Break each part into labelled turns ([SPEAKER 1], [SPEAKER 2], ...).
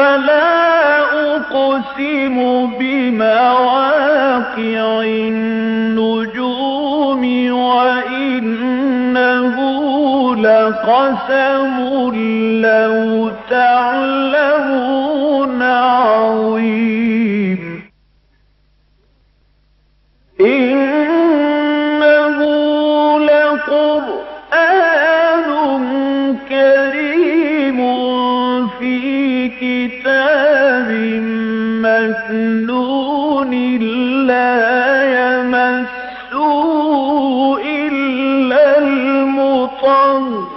[SPEAKER 1] فلا أقسم بمواقع النجوم وإنه لقسم لو تعلمون عظيم. مكنون لا يمسه إلا المطهرون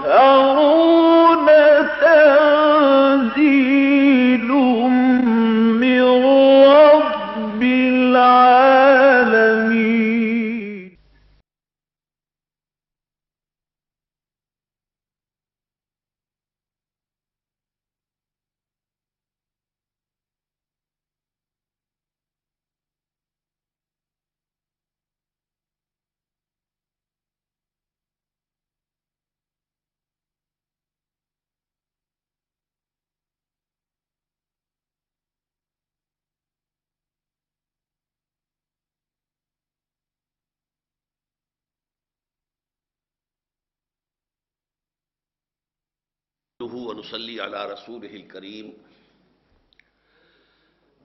[SPEAKER 2] ونصلي على رسوله الكريم.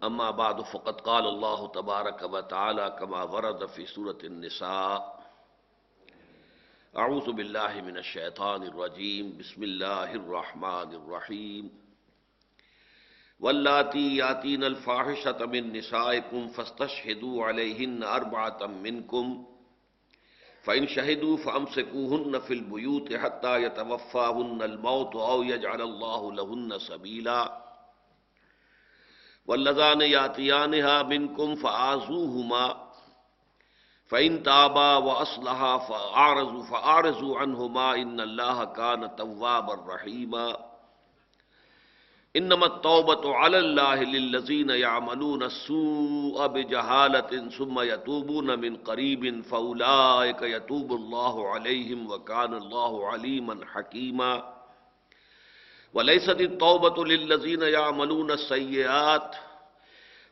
[SPEAKER 2] أما بعد، فقد قال الله تبارك وتعالى كما ورد في سورة النساء. أعوذ بالله من الشيطان الرجيم. بسم الله الرحمن الرحيم. واللاتي ياتين الفاحشة من نسائكم فاستشهدوا عليهن أربعة منكم. فإن شهدوا فأمسكوهن في البيوت حتى يتوفاهن الموت أو يجعل الله لهن سبيلا واللذان ياتيانها منكم فآزوهما فإن تابا وأصلحا فأعرضوا فأعرضوا عنهما إن الله كان توابا رحيما إنما التوبة على الله للذين يعملون السوء بجهالة ثم يتوبون من قريب فأولئك يتوب الله عليهم وكان الله عليما حكيما. وليست التوبة للذين يعملون السيئات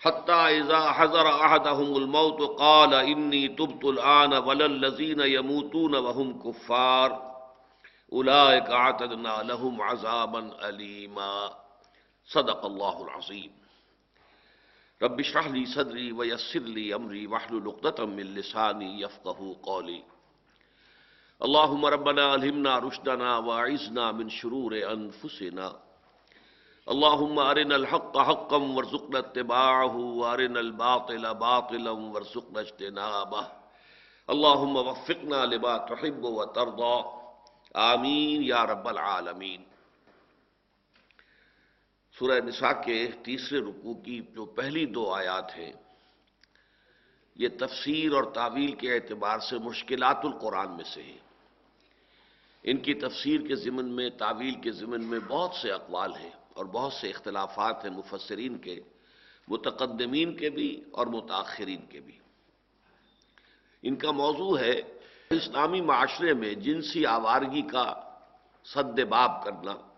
[SPEAKER 2] حتى إذا حضر أحدهم الموت قال إني تبت الآن ولا الذين يموتون وهم كفار. أولئك أعتدنا لهم عذابا أليما. صدق اللہ العظیم۔ رب اشرح لي صدری ويسر لي امری واحلل عقدة من لسانی يفقهوا قولي اللهم ربنا الهمنا رشدنا واعذنا من شرور انفسنا۔ اللهم ارنا الحق حقا وارزقنا اتباعه وارنا الباطل باطلا وارزقنا اجتنابه۔ اللهم وفقنا لما تحب وترضى۔ آمین یا رب العالمین۔ سورہ نساء کے تیسرے رکوع کی جو پہلی دو آیات ہیں، یہ تفسیر اور تعویل کے اعتبار سے مشکلات القرآن میں سے ہیں۔ ان کی تفسیر کے ضمن میں، تعویل کے ضمن میں بہت سے اقوال ہیں اور بہت سے اختلافات ہیں مفسرین کے، متقدمین کے بھی اور متاخرین کے بھی۔ ان کا موضوع ہے اسلامی معاشرے میں جنسی آوارگی کا سد باب کرنا۔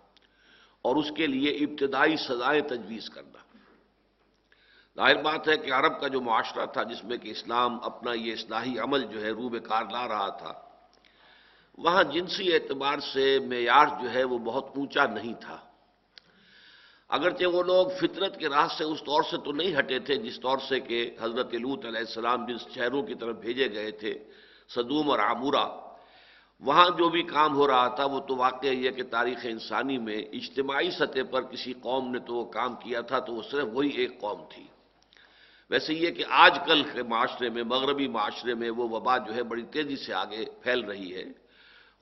[SPEAKER 2] اور اس کے لیے ابتدائی سزائیں تجویز کرنا۔ ظاہر بات ہے کہ عرب کا جو معاشرہ تھا جس میں کہ اسلام اپنا یہ اصلاحی عمل جو ہے روب کار لا رہا تھا، وہاں جنسی اعتبار سے معیار جو ہے وہ بہت اونچا نہیں تھا۔ اگرچہ وہ لوگ فطرت کے راہ سے اس طور سے تو نہیں ہٹے تھے جس طور سے کہ حضرت لوت علیہ السلام جس شہروں کی طرف بھیجے گئے تھے، صدوم اور عمورہ وہاں جو بھی کام ہو رہا تھا، وہ تو واقع یہ کہ تاریخ انسانی میں اجتماعی سطح پر کسی قوم نے تو وہ کام کیا تھا، تو وہ صرف وہی ایک قوم تھی۔ ویسے یہ کہ آج کل کے معاشرے میں، مغربی معاشرے میں وہ وبا جو ہے بڑی تیزی سے آگے پھیل رہی ہے۔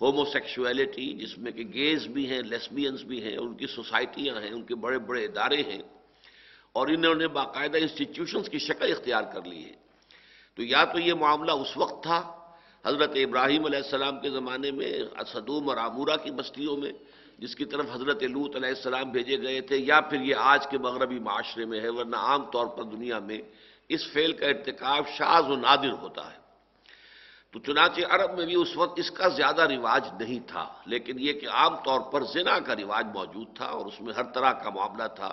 [SPEAKER 2] ہومو سیکشولیٹی جس میں کہ گیز بھی ہیں لیسبینس بھی ہیں، ان کی سوسائٹیاں ہیں، ان کے بڑے بڑے ادارے ہیں، اور انہوں نے باقاعدہ انسٹیٹیوشنس کی شکل اختیار کر لی ہے۔ تو یا تو یہ معاملہ اس وقت تھا حضرت ابراہیم علیہ السلام کے زمانے میں صدوم اور عمورہ کی بستیوں میں، جس کی طرف حضرت لوت علیہ السلام بھیجے گئے تھے، یا پھر یہ آج کے مغربی معاشرے میں ہے، ورنہ عام طور پر دنیا میں اس فعل کا ارتکاب شاز و نادر ہوتا ہے۔ تو چنانچہ عرب میں بھی اس وقت اس کا زیادہ رواج نہیں تھا، لیکن یہ کہ عام طور پر زنا کا رواج موجود تھا اور اس میں ہر طرح کا معاملہ تھا۔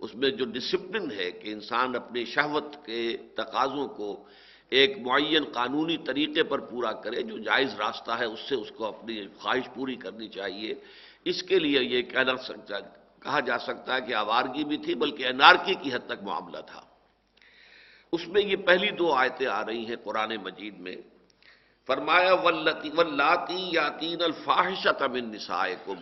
[SPEAKER 2] اس میں جو ڈسپلن ہے کہ انسان اپنی شہوت کے تقاضوں کو ایک معین قانونی طریقے پر پورا کرے، جو جائز راستہ ہے، اس سے اس کو اپنی خواہش پوری کرنی چاہیے۔ اس کے لیے یہ کہنا سکتا کہا جا سکتا ہے کہ آوارگی بھی تھی، بلکہ انارکی کی حد تک معاملہ تھا۔ اس میں یہ پہلی دو آیتیں آ رہی ہیں قرآن مجید میں۔ فرمایا ولاتی یاتین الفاحشت من نسائکم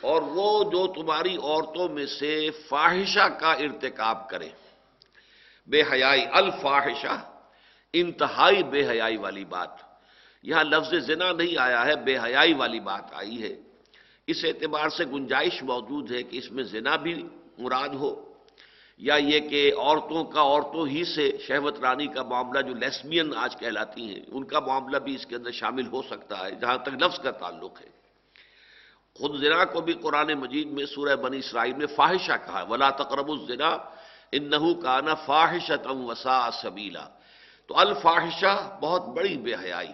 [SPEAKER 2] اور وہ جو تمہاری عورتوں میں سے فاحشہ کا ارتکاب کرے۔ بے حیائی الفاحشہ انتہائی بے حیائی والی بات۔ یہاں لفظ زنا نہیں آیا ہے، بے حیائی والی بات آئی ہے۔ اس اعتبار سے گنجائش موجود ہے کہ اس میں زنا بھی مراد ہو، یا یہ کہ عورتوں کا، عورتوں ہی سے شہوت رانی کا معاملہ جو لیسمین آج کہلاتی ہیں، ان کا معاملہ بھی اس کے اندر شامل ہو سکتا ہے، جہاں تک لفظ کا تعلق ہے۔ خود زنا کو بھی قرآن مجید میں سورہ بنی اسرائیل میں فاحشہ کہا ولا تقرب الزنا ان نحو کا وسا سبیلا تو الفاحشہ بہت بڑی بے حیائی۔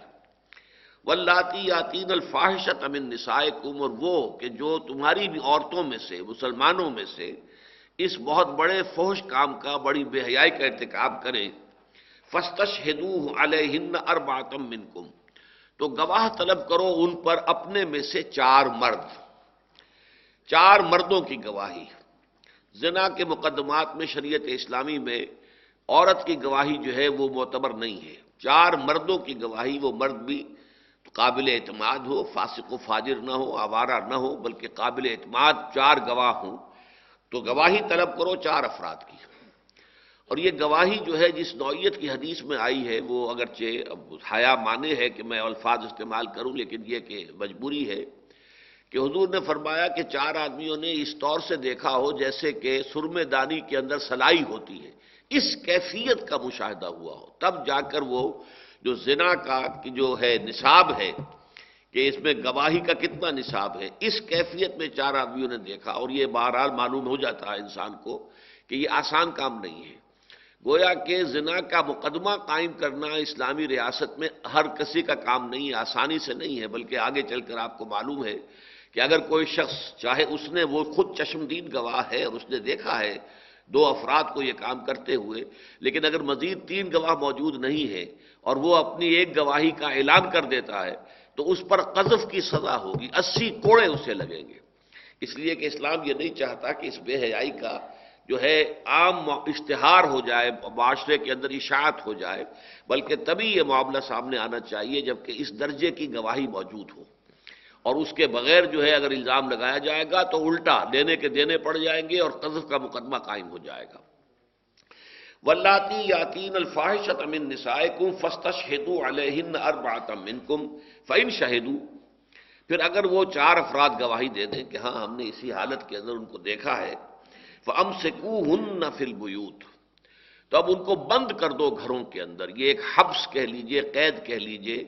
[SPEAKER 2] ولاتی یاتین الفاحشت امن نسائے کم اور وہ کہ جو تمہاری بھی عورتوں میں سے، مسلمانوں میں سے اس بہت بڑے فوش کام کا، بڑی بے حیائی کا ارتکاب کریں فستش ہدو علیہن ارباتم منکم۔ تو گواہ طلب کرو ان پر اپنے میں سے چار مرد۔ چار مردوں کی گواہی۔ زنا کے مقدمات میں، شریعت اسلامی میں عورت کی گواہی جو ہے وہ معتبر نہیں ہے۔ چار مردوں کی گواہی، وہ مرد بھی قابل اعتماد ہو، فاسق و فاجر نہ ہو، آوارہ نہ ہو، بلکہ قابل اعتماد چار گواہ ہوں۔ تو گواہی طلب کرو چار افراد کی۔ اور یہ گواہی جو ہے جس نوعیت کی حدیث میں آئی ہے، وہ اگرچہ حیا مانے ہے کہ میں الفاظ استعمال کروں، لیکن یہ کہ مجبوری ہے کہ حضور نے فرمایا کہ چار آدمیوں نے اس طور سے دیکھا ہو جیسے کہ سرم دانی کے اندر سلائی ہوتی ہے۔ اس کیفیت کا مشاہدہ ہوا ہو۔ تب جا کر وہ جو زنا کا جو ہے نصاب ہے، کہ اس میں گواہی کا کتنا نصاب ہے، اس کیفیت میں چار آدمیوں نے دیکھا اور یہ بہرحال معلوم ہو جاتا ہے انسان کو کہ یہ آسان کام نہیں ہے۔ گویا کہ زنا کا مقدمہ قائم کرنا اسلامی ریاست میں ہر کسی کا کام نہیں ہے، آسانی سے نہیں ہے، بلکہ آگے چل کر آپ کو معلوم ہے کہ اگر کوئی شخص، چاہے اس نے وہ خود چشمدید گواہ ہے اور اس نے دیکھا ہے دو افراد کو یہ کام کرتے ہوئے، لیکن اگر مزید تین گواہ موجود نہیں ہے اور وہ اپنی ایک گواہی کا اعلان کر دیتا ہے، تو اس پر قذف کی سزا ہوگی، اسی کوڑے اسے لگیں گے۔ اس لیے کہ اسلام یہ نہیں چاہتا کہ اس بے حیائی کا جو ہے عام اشتہار ہو جائے، معاشرے کے اندر اشاعت ہو جائے، بلکہ تبھی یہ معاملہ سامنے آنا چاہیے جبکہ اس درجے کی گواہی موجود ہو۔ اور اس کے بغیر جو ہے اگر الزام لگایا جائے گا تو الٹا دینے کے دینے پڑ جائیں گے اور قذف کا مقدمہ قائم ہو جائے گا۔ ولاتی یاتین الفاحشت امن نسائے کم فستش ہیتو علیہن ارباتم من کم فعن شہدو پھر اگر وہ چار افراد گواہی دے دیں کہ ہاں ہم نے اسی حالت کے اندر ان کو دیکھا ہے ام سے کو ہن فل تو اب ان کو بند کر دو گھروں کے اندر، یہ ایک حبس کہہ لیجیے، قید کہہ لیجیے۔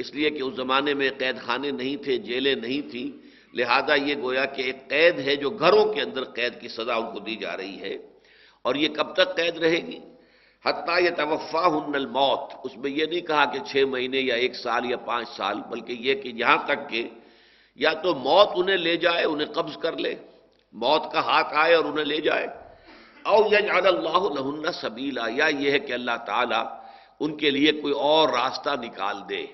[SPEAKER 2] اس لیے کہ اس زمانے میں قید خانے نہیں تھے، جیلیں نہیں تھیں۔ لہذا یہ گویا کہ ایک قید ہے جو گھروں کے اندر قید کی سزا ان کو دی جا رہی ہے۔ اور یہ کب تک قید رہے گی؟ حتیٰ یہ توفا ہن الموت۔ اس میں یہ نہیں کہا کہ چھ مہینے یا ایک سال یا پانچ سال، بلکہ یہ کہ یہاں تک کہ یا تو موت انہیں لے جائے، انہیں قبض کر لے۔ موت کا ہاتھ آئے اور انہیں لے جائے۔ او یجعل اللہ لہن سبیلا۔ یا یہ ہے کہ اللہ تعالیٰ ان کے لیے کوئی اور راستہ نکال دے۔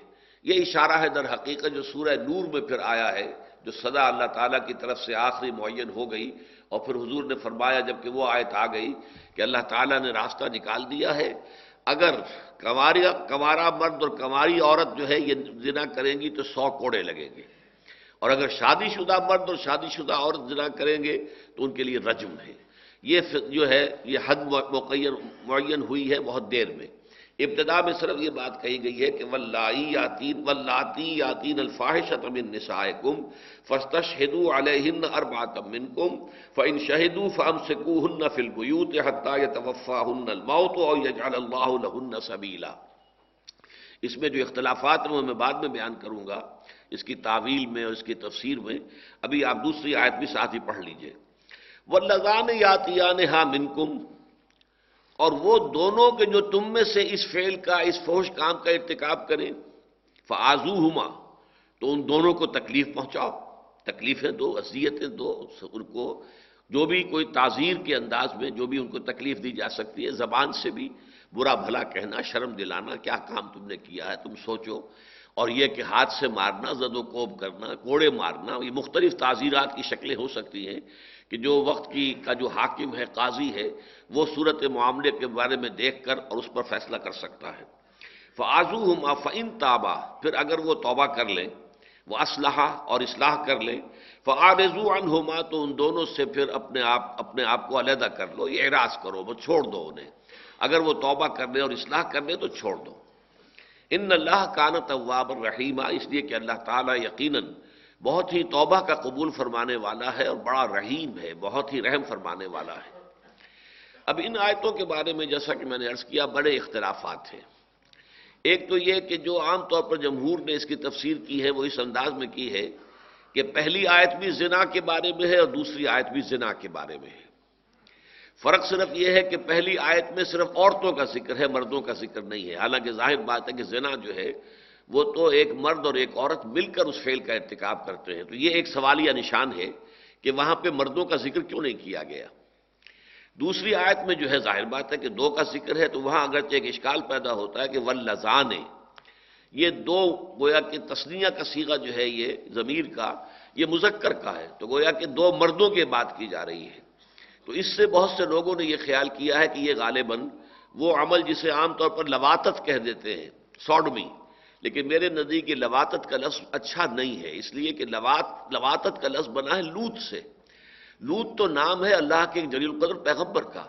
[SPEAKER 2] یہ اشارہ ہے در حقیقت جو سورہ نور میں پھر آیا ہے، جو صدا اللہ تعالیٰ کی طرف سے آخری معین ہو گئی۔ اور پھر حضور نے فرمایا جبکہ وہ آیت آ گئی کہ اللہ تعالیٰ نے راستہ نکال دیا ہے۔ اگر کماری، کمارا مرد اور کماری عورت جو ہے یہ زنا کریں گی تو سو کوڑے لگیں گے۔ اور اگر شادی شدہ مرد اور شادی شدہ عورت زنا کریں گے تو ان کے لیے رجم ہے۔ یہ جو ہے، یہ حد معین ہوئی ہے بہت دیر میں۔ ابتدا میں صرف یہ بات کہی گئی ہے کہ ولائی یاتین ولاتی یاتین الفاحشت من نسائکم فاستشهدوا علیہن اربعۃ منکم، فان شهدوا فامسكوهن في البيوت حتى يتوفاهن الموت او يجعل الله لهن سبيلا اس میں جو اختلافات ہیں وہ میں بعد میں بیان کروں گا، اس کی تعویل میں اور اس کی تفسیر میں۔ ابھی آپ دوسری آیت بھی ساتھ ہی پڑھ لیجیے۔ واللذان یاتیان ہا منکم اور وہ دونوں کے جو تم میں سے اس فعل کا، اس فوش کام کا ارتکاب کریں فعضو ہما تو ان دونوں کو تکلیف پہنچاؤ۔ تکلیفیں دو، اذیتیں دو، ان کو جو بھی کوئی تعزیر کے انداز میں جو بھی ان کو تکلیف دی جا سکتی ہے، زبان سے بھی برا بھلا کہنا، شرم دلانا، کیا کام تم نے کیا ہے، تم سوچو۔ اور یہ کہ ہاتھ سے مارنا، زد و کوب کرنا، کوڑے مارنا، یہ مختلف تعزیرات کی شکلیں ہو سکتی ہیں۔ کہ جو وقت کی کا جو حاکم ہے، قاضی ہے، وہ صورت معاملے کے بارے میں دیکھ کر اور اس پر فیصلہ کر سکتا ہے۔ فعضو ہما فعن تابا، پھر اگر وہ توبہ کر لیں، وہ اسلحہ اور اصلاح کر لیں۔ فعارضو ان ہوما تو ان دونوں سے پھر اپنے آپ اپنے آپ کو علیحدہ کر لو، یہ اعراض کرو، وہ چھوڑ دو انہیں۔ اگر وہ توبہ کر لیں اور اصلاح کر لیں، تو چھوڑ دو۔ ان اللہ کان طواب الرحیمہ اس لیے کہ اللہ تعالیٰ یقیناً بہت ہی توبہ کا قبول فرمانے والا ہے اور بڑا رحیم ہے، بہت ہی رحم فرمانے والا ہے۔ اب ان آیتوں کے بارے میں جیسا کہ میں نے عرض کیا، بڑے اختلافات ہیں۔ ایک تو یہ کہ جو عام طور پر جمہور نے اس کی تفسیر کی ہے، وہ اس انداز میں کی ہے کہ پہلی آیت بھی زنا کے بارے میں ہے اور دوسری آیت بھی زنا کے بارے میں ہے۔ فرق صرف یہ ہے کہ پہلی آیت میں صرف عورتوں کا ذکر ہے، مردوں کا ذکر نہیں ہے۔ حالانکہ ظاہر بات ہے کہ زنا جو ہے وہ تو ایک مرد اور ایک عورت مل کر اس فیل کا ارتکاب کرتے ہیں۔ تو یہ ایک سوالیہ نشان ہے کہ وہاں پہ مردوں کا ذکر کیوں نہیں کیا گیا؟ دوسری آیت میں جو ہے ظاہر بات ہے کہ دو کا ذکر ہے تو وہاں اگرچہ ایک اشکال پیدا ہوتا ہے کہ ولزان یہ دو گویا کہ تسنیہ کا سیگا جو ہے یہ ضمیر کا، یہ مذکر کا ہے۔ تو گویا کہ دو مردوں کے بات کی جا رہی ہے۔ تو اس سے بہت سے لوگوں نے یہ خیال کیا ہے کہ یہ غالباً وہ عمل جسے عام طور پر لواتت کہہ دیتے ہیں، سوڈمی۔ لیکن میرے نزدیک یہ لواتت کا لفظ اچھا نہیں ہے، اس لیے کہ لوات لواتت کا لفظ بنا ہے لوت سے۔ لوت تو نام ہے اللہ کے جلیل القدر پیغمبر کا۔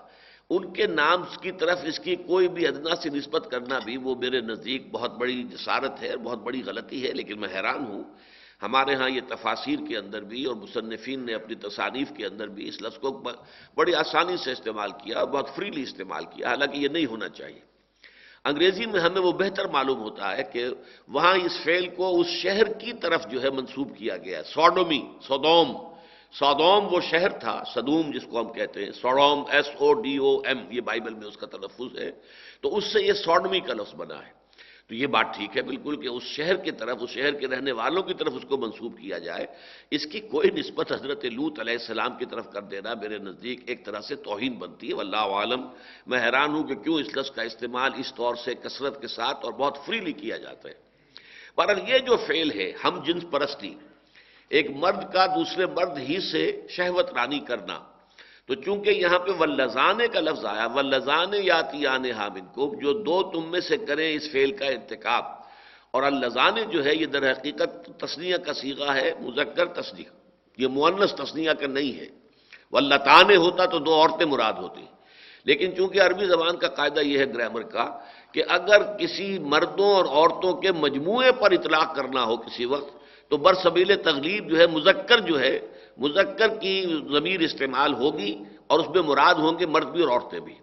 [SPEAKER 2] ان کے نام کی طرف اس کی کوئی بھی ادنا سے نسبت کرنا بھی وہ میرے نزدیک بہت بڑی جسارت ہے بہت بڑی غلطی ہے، لیکن میں حیران ہوں۔ ہمارے ہاں یہ تفاصیر کے اندر بھی اور مصنفین نے اپنی تصانیف کے اندر بھی اس لفظ کو بڑی آسانی سے استعمال کیا اور بہت فریلی استعمال کیا۔ حالانکہ یہ نہیں ہونا چاہیے۔ انگریزی میں ہمیں وہ بہتر معلوم ہوتا ہے کہ وہاں اس فعل کو اس شہر کی طرف جو ہے منسوب کیا گیا سوڈومی، سودوم۔ سودوم وہ شہر تھا، سدوم جس کو ہم کہتے ہیں۔ Sodom S O D O M یہ بائبل میں اس کا تلفظ ہے۔ تو اس سے یہ سوڈمی کا لفظ بنا ہے۔ تو یہ بات ٹھیک ہے بالکل کہ اس شہر کی طرف، اس شہر کے رہنے والوں کی طرف اس کو منسوب کیا جائے۔ اس کی کوئی نسبت حضرت لوت علیہ السلام کی طرف کر دینا میرے نزدیک ایک طرح سے توہین بنتی ہے۔ واللہ عالم، میں حیران ہوں کہ کیوں اس لفظ کا استعمال اس طور سے کثرت کے ساتھ اور بہت فریلی کیا جاتا ہے۔ پر یہ جو فعل ہے، ہم جنس پرستی، ایک مرد کا دوسرے مرد ہی سے شہوت رانی کرنا تو چونکہ یہاں پہ ولزانے کا لفظ آیا ولزان یاتی آنے حامد کو جو دو تم میں سے کریں اس فعل کا ارتکاب۔ اور الزانے جو ہے، یہ در حقیقت تسنیہ کا سیگا ہے، مذکر تسنیہ یہ معنس تسنیہ کا نہیں ہے۔ ولطانے ہوتا تو دو عورتیں مراد ہوتی۔ لیکن چونکہ عربی زبان کا قاعدہ یہ ہے گرامر کا، کہ اگر کسی مردوں اور عورتوں کے مجموعے پر اطلاق کرنا ہو کسی وقت، تو برسبیل تغلیب جو ہے، مذکر جو ہے مذکر کی ضمیر استعمال ہوگی اور اس میں مراد ہوں گے مرد بھی اور عورتیں بھی۔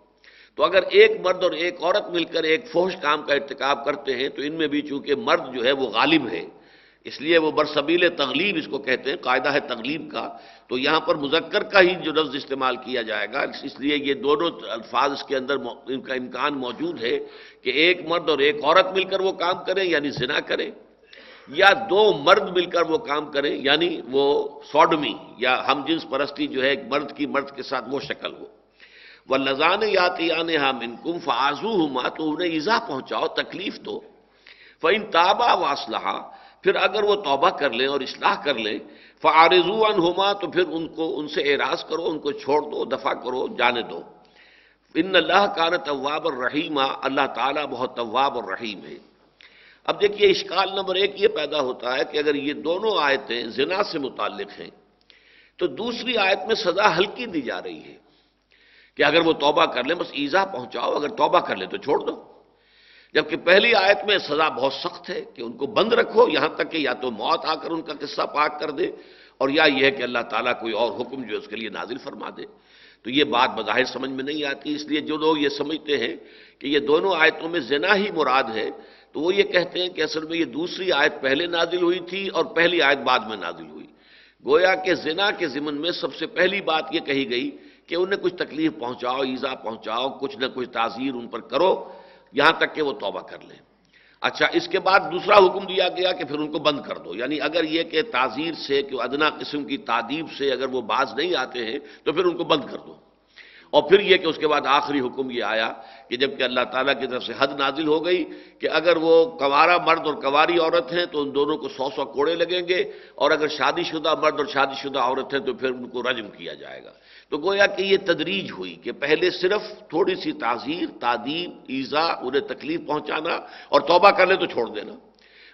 [SPEAKER 2] تو اگر ایک مرد اور ایک عورت مل کر ایک فوش کام کا ارتکاب کرتے ہیں تو ان میں بھی چونکہ مرد جو ہے وہ غالب ہے، اس لیے وہ برسبیل تغلیب اس کو کہتے ہیں، قاعدہ ہے تغلیب کا۔ تو یہاں پر مذکر کا ہی جو لفظ استعمال کیا جائے گا، اس لیے یہ دونوں الفاظ اس کے اندر ان کا امکان موجود ہے کہ ایک مرد اور ایک عورت مل کر وہ کام کریں یعنی زنا کریں۔ یا دو مرد مل کر وہ کام کریں یعنی وہ سوڈمی یا ہم جنس پرستی جو ہے، ایک مرد کی مرد کے ساتھ وہ شکل ہو۔ وہ لذان یاتی آنے ہم ان کم فعضو ہما تو انہیں ایزا پہنچاؤ، تکلیف دو۔ فن تابا واسلحہ پھر اگر وہ توبہ کر لیں اور اصلاح کر لیں فعارضو ان ہوما تو پھر ان کو، ان سے اعراض کرو، ان کو چھوڑ دو، دفاع کرو، جانے دو۔ ان اللہ کان طواب الرحیمہ اللہ تعالیٰ بہت طواب اور رحیم ہے۔ اب دیکھیے اشکال نمبر ایک یہ پیدا ہوتا ہے کہ اگر یہ دونوں آیتیں زنا سے متعلق ہیں، تو دوسری آیت میں سزا ہلکی دی جا رہی ہے کہ اگر وہ توبہ کر لیں، بس ایزا پہنچاؤ، اگر توبہ کر لیں تو چھوڑ دو۔ جبکہ پہلی آیت میں سزا بہت سخت ہے کہ ان کو بند رکھو، یہاں تک کہ یا تو موت آ کر ان کا قصہ پاک کر دے اور یا یہ ہے کہ اللہ تعالیٰ کوئی اور حکم جو ہے اس کے لیے نازل فرما دے۔ تو یہ بات بظاہر سمجھ میں نہیں آتی، اس لیے جو لوگ یہ سمجھتے ہیں کہ یہ دونوں آیتوں میں زنا ہی مراد ہے تو وہ یہ کہتے ہیں کہ اصل میں یہ دوسری آیت پہلے نازل ہوئی تھی اور پہلی آیت بعد میں نازل ہوئی۔ گویا کہ زنا کے ضمن میں سب سے پہلی بات یہ کہی گئی کہ انہیں کچھ تکلیف پہنچاؤ، ایزا پہنچاؤ، کچھ نہ کچھ تعزیر ان پر کرو، یہاں تک کہ وہ توبہ کر لیں۔ اچھا اس کے بعد دوسرا حکم دیا گیا کہ پھر ان کو بند کر دو۔ یعنی اگر یہ کہ تعزیر سے کہ ادنا قسم کی تعدیب سے اگر وہ باز نہیں آتے ہیں تو پھر ان کو بند کر دو۔ اور پھر یہ کہ اس کے بعد آخری حکم یہ آیا کہ جبکہ اللہ تعالیٰ کی طرف سے حد نازل ہو گئی کہ اگر وہ کوارا مرد اور کواری عورت ہیں تو ان دونوں کو سو سو کوڑے لگیں گے اور اگر شادی شدہ مرد اور شادی شدہ عورت ہیں تو پھر ان کو رجم کیا جائے گا۔ تو گویا کہ یہ تدریج ہوئی کہ پہلے صرف تھوڑی سی تعزیر تعدیم ایزا، انہیں تکلیف پہنچانا اور توبہ کر لے تو چھوڑ دینا۔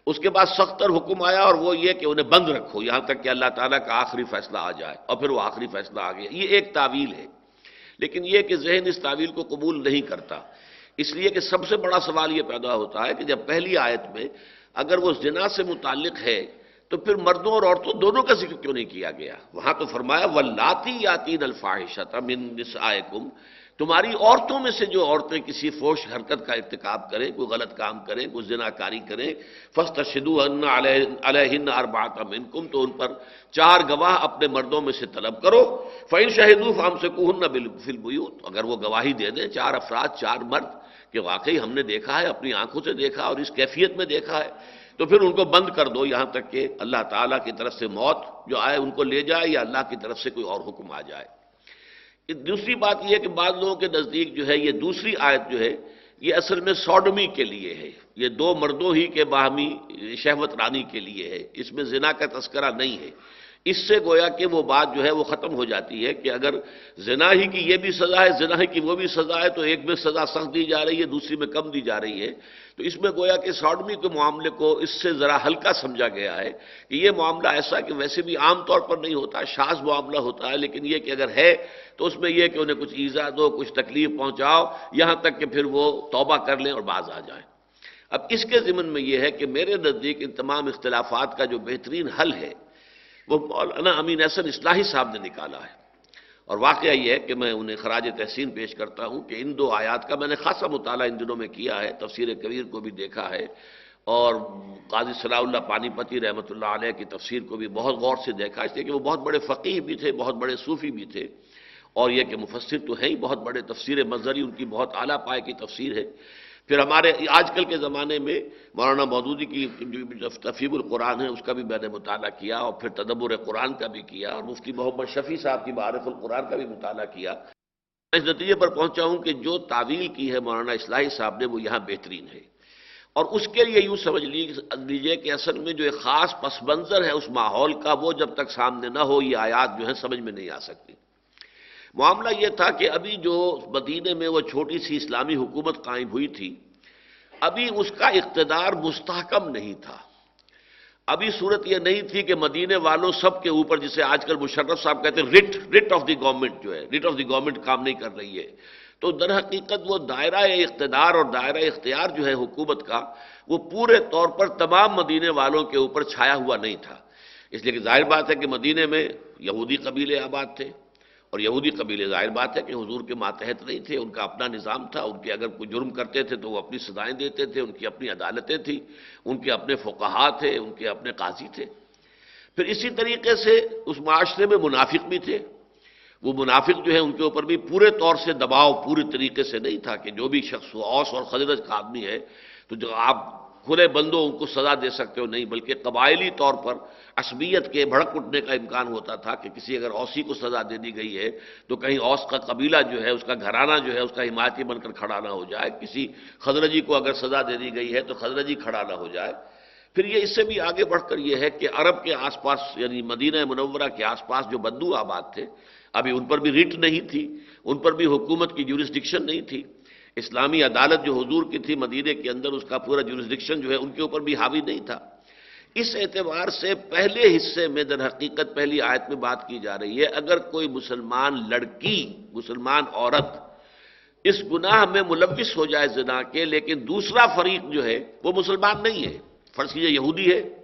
[SPEAKER 2] اس کے بعد سختر حکم آیا اور وہ یہ کہ انہیں بند رکھو، یہاں تک کہ اللہ تعالیٰ کا آخری فیصلہ آ جائے اور پھر وہ آخری فیصلہ آ گیا۔ یہ ایک تعویل ہے۔ لیکن یہ کہ ذہن اس تعویل کو قبول نہیں کرتا۔ اس لیے کہ سب سے بڑا سوال یہ پیدا ہوتا ہے کہ جب پہلی آیت میں اگر وہ زنا سے متعلق ہے تو پھر مردوں اور عورتوں دونوں کا ذکر کیوں نہیں کیا گیا؟ وہاں تو فرمایا ولاتی یاتین الفاحشت من نسائکم تمہاری عورتوں میں سے جو عورتیں کسی فوش حرکت کا ارتکاب کریں، کوئی غلط کام کریں، کوئی زنا کاری کریں فسٹ شدو علیہن اربات منکم، تو ان پر چار گواہ اپنے مردوں میں سے طلب کرو۔ فعین شہدو فام سے کوہن فلبیوت اگر وہ گواہی دے دیں، چار افراد، چار مرد، کہ واقعی ہم نے دیکھا ہے، اپنی آنکھوں سے دیکھا اور اس کیفیت میں دیکھا ہے، تو پھر ان کو بند کر دو۔ یہاں تک کہ اللہ تعالیٰ کی طرف سے موت جو آئے، ان کو لے جائے یا اللہ کی طرف سے کوئی اور حکم آ جائے۔ دوسری بات یہ ہے کہ بعض لوگوں کے نزدیک جو ہے یہ دوسری آیت جو ہے یہ اصل میں سوڈمی کے لیے ہے۔ یہ دو مردوں ہی کے باہمی شہوت رانی کے لیے ہے۔ اس میں زنا کا تذکرہ نہیں ہے۔ اس سے گویا کہ وہ بات جو ہے وہ ختم ہو جاتی ہے کہ اگر زنا ہی کی یہ بھی سزا ہے، زنا ہی کی وہ بھی سزا ہے، تو ایک میں سزا سخت دی جا رہی ہے، دوسری میں کم دی جا رہی ہے۔ تو اس میں گویا کہ ساڈمی کے معاملے کو اس سے ذرا ہلکا سمجھا گیا ہے کہ یہ معاملہ ایسا کہ ویسے بھی عام طور پر نہیں ہوتا، شاذ معاملہ ہوتا ہے، لیکن یہ کہ اگر ہے تو اس میں یہ کہ انہیں کچھ ایزا دو، کچھ تکلیف پہنچاؤ، یہاں تک کہ پھر وہ توبہ کر لیں اور باز آ جائیں۔ اب اس کے ضمن میں یہ ہے کہ میرے نزدیک ان تمام اختلافات کا جو بہترین حل ہے وہ مولانا امین احسن اصلاحی صاحب نے نکالا ہے۔ اور واقعہ یہ ہے کہ میں انہیں خراج تحسین پیش کرتا ہوں کہ ان دو آیات کا میں نے خاصا مطالعہ ان دنوں میں کیا ہے، تفسیر کبیر کو بھی دیکھا ہے۔ اور قاضی صلاح اللہ پانی پتی رحمۃ اللہ علیہ کی تفسیر کو بھی بہت غور سے دیکھا، اس لیے کہ وہ بہت بڑے فقیر بھی تھے، بہت بڑے صوفی بھی تھے۔ اور یہ کہ مفسر تو ہیں ہی، بہت بڑے تفسیر مظہری، ان کی بہت اعلیٰ پائے کی تفسیر ہے۔ پھر ہمارے آج کل کے زمانے میں مولانا مودودی کی تفیب القرآن ہے، اس کا بھی میں نے مطالعہ کیا اور پھر تدبر قرآن کا بھی کیا اور مفتی محمد شفیع صاحب کی معرف القرآن کا بھی مطالعہ کیا۔ میں اس نتیجے پر پہنچا ہوں کہ جو تعویل کی ہے مولانا اصلاحی صاحب نے، وہ یہاں بہترین ہے۔ اور اس کے لیے یوں سمجھ لیجیے کہ اصل میں جو ایک خاص پس منظر ہے اس ماحول کا، وہ جب تک سامنے نہ ہو، یہ آیات جو ہے سمجھ میں نہیں آ سکتی۔ معاملہ یہ تھا کہ ابھی جو مدینے میں وہ چھوٹی سی اسلامی حکومت قائم ہوئی تھی، ابھی اس کا اقتدار مستحکم نہیں تھا۔ ابھی صورت یہ نہیں تھی کہ مدینے والوں سب کے اوپر، جسے آج کل مشرف صاحب کہتے ہیں رٹ رٹ آف دی گورنمنٹ جو ہے رٹ آف دی گورنمنٹ کام نہیں کر رہی ہے۔ تو در حقیقت وہ دائرہ اقتدار اور دائرہ اختیار جو ہے حکومت کا، وہ پورے طور پر تمام مدینے والوں کے اوپر چھایا ہوا نہیں تھا۔ اس لیے کہ ظاہر بات ہے کہ مدینے میں یہودی قبیلے آباد تھے۔ اور یہودی قبیلے ظاہر بات ہے کہ حضور کے ماتحت نہیں تھے، ان کا اپنا نظام تھا، ان کے اگر کوئی جرم کرتے تھے تو وہ اپنی سزائیں دیتے تھے، ان کی اپنی عدالتیں تھیں، ان کے اپنے فقہا تھے، ان کے اپنے قاضی تھے۔ پھر اسی طریقے سے اس معاشرے میں منافق بھی تھے۔ وہ منافق جو ہے ان کے اوپر بھی پورے طور سے دباؤ پورے طریقے سے نہیں تھا کہ جو بھی شخص اوس اور خدرت کا آدمی ہے، تو جو آپ کھلے بندوں ان کو سزا دے سکتے ہو؟ نہیں، بلکہ قبائلی طور پر عصبیت کے بھڑک اٹھنے کا امکان ہوتا تھا کہ کسی اگر اوسی کو سزا دے دی گئی ہے تو کہیں اوس کا قبیلہ جو ہے، اس کا گھرانہ جو ہے، اس کا حمایتی بن کر کھڑا نہ ہو جائے۔ کسی خدرجی کو اگر سزا دے دی گئی ہے تو خدرجی کھڑا نہ ہو جائے۔ پھر یہ اس سے بھی آگے بڑھ کر یہ ہے کہ عرب کے آس پاس یعنی مدینہ منورہ کے آس پاس جو بدو آباد تھے، ابھی ان پر بھی ریٹ نہیں تھی، ان پر بھی حکومت کی جورسڈکشن نہیں تھی۔ اسلامی عدالت جو حضور کی تھی مدینے کے اندر، اس کا پورا جورسڈکشن جو ہے، ان کے اوپر بھی حاوی نہیں تھا۔ اس اعتبار سے پہلے حصے میں در حقیقت پہلی آیت میں بات کی جا رہی ہے، اگر کوئی مسلمان لڑکی، مسلمان عورت اس گناہ میں ملوث ہو جائے زنا کے، لیکن دوسرا فریق جو ہے، وہ مسلمان نہیں ہے۔ فرض کیجیے یہودی ہے۔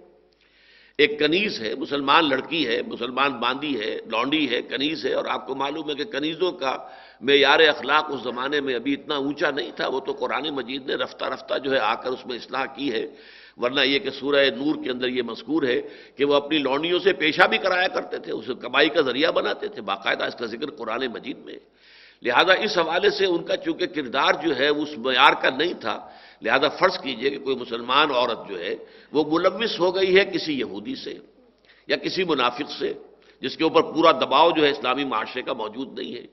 [SPEAKER 2] ایک کنیز ہے، مسلمان لڑکی ہے، مسلمان باندی ہے، لونڈی ہے، کنیز ہے، اور آپ کو معلوم ہے کہ کنیزوں کا معیار اخلاق اس زمانے میں ابھی اتنا اونچا نہیں تھا، وہ تو قرآن مجید نے رفتہ رفتہ جو ہے آ کر اس میں اصلاح کی ہے۔ ورنہ یہ کہ سورہ نور کے اندر یہ مذکور ہے کہ وہ اپنی لونڈیوں سے پیشہ بھی کرایا کرتے تھے، اسے کمائی کا ذریعہ بناتے تھے۔ باقاعدہ اس کا ذکر قرآن مجید میں لہذا اس حوالے سے ان کا چونکہ کردار جو ہے اس معیار کا نہیں تھا لہذا فرض کیجیے کہ کوئی مسلمان عورت جو ہے، وہ ملوث ہو گئی ہے کسی یہودی سے یا کسی منافق سے، جس کے اوپر پورا دباؤ جو ہے اسلامی معاشرے کا موجود نہیں ہے،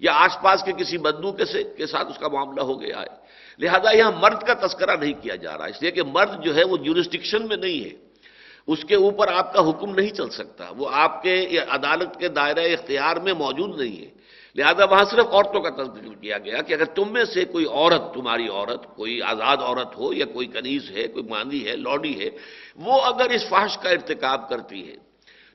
[SPEAKER 2] یا آس پاس کے کسی بدو کے سے کے ساتھ اس کا معاملہ ہو گیا ہے۔ لہذا یہاں مرد کا تذکرہ نہیں کیا جا رہا، اس لیے کہ مرد جو ہے وہ جورسٹکشن میں نہیں ہے۔ اس کے اوپر آپ کا حکم نہیں چل سکتا، وہ آپ کے عدالت کے دائرہ اختیار میں موجود نہیں ہے۔ لہذا وہاں صرف عورتوں کا تذکر کیا گیا کہ اگر تم میں سے کوئی عورت، تمہاری عورت، کوئی آزاد عورت ہو یا کوئی کنیز ہے، کوئی ماندی ہے، لوڈی ہے، وہ اگر اس فحش کا ارتکاب کرتی ہے،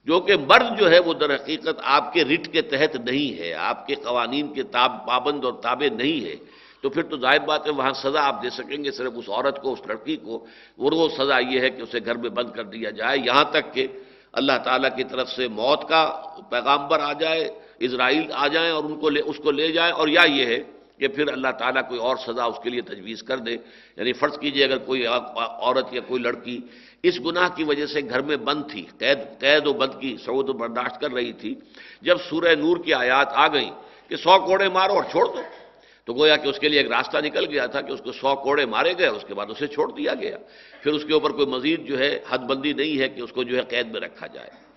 [SPEAKER 2] جو کہ مرد جو ہے وہ در حقیقت آپ کے رٹ کے تحت نہیں ہے، آپ کے قوانین کے تاب، پابند اور تابع نہیں ہے، تو پھر تو ظاہر بات ہے وہاں سزا آپ دے سکیں گے صرف اس عورت کو، اس لڑکی کو، اور وہ سزا یہ ہے کہ اسے گھر میں بند کر دیا جائے، یہاں تک کہ اللہ تعالیٰ کی طرف سے موت کا پیغامبر آ جائے اسرائیل آ جائیں اور ان کو لے اس کو لے جائیں اور یا یہ ہے کہ پھر اللہ تعالیٰ کوئی اور سزا اس کے لیے تجویز کر دے۔ یعنی فرض کیجیے اگر کوئی عورت یا کوئی لڑکی اس گناہ کی وجہ سے گھر میں بند تھی، قید قید و بند کی سعود و برداشت کر رہی تھی، جب سورہ نور کی آیات آ گئیں کہ سو کوڑے مارو اور چھوڑ دو۔ تو گویا کہ اس کے لیے ایک راستہ نکل گیا تھا کہ اس کو سو کوڑے مارے گئے، اس کے بعد اسے چھوڑ دیا گیا۔ پھر اس کے اوپر کوئی مزید جو ہے حد بندی نہیں ہے کہ اس کو جو ہے قید میں رکھا جائے۔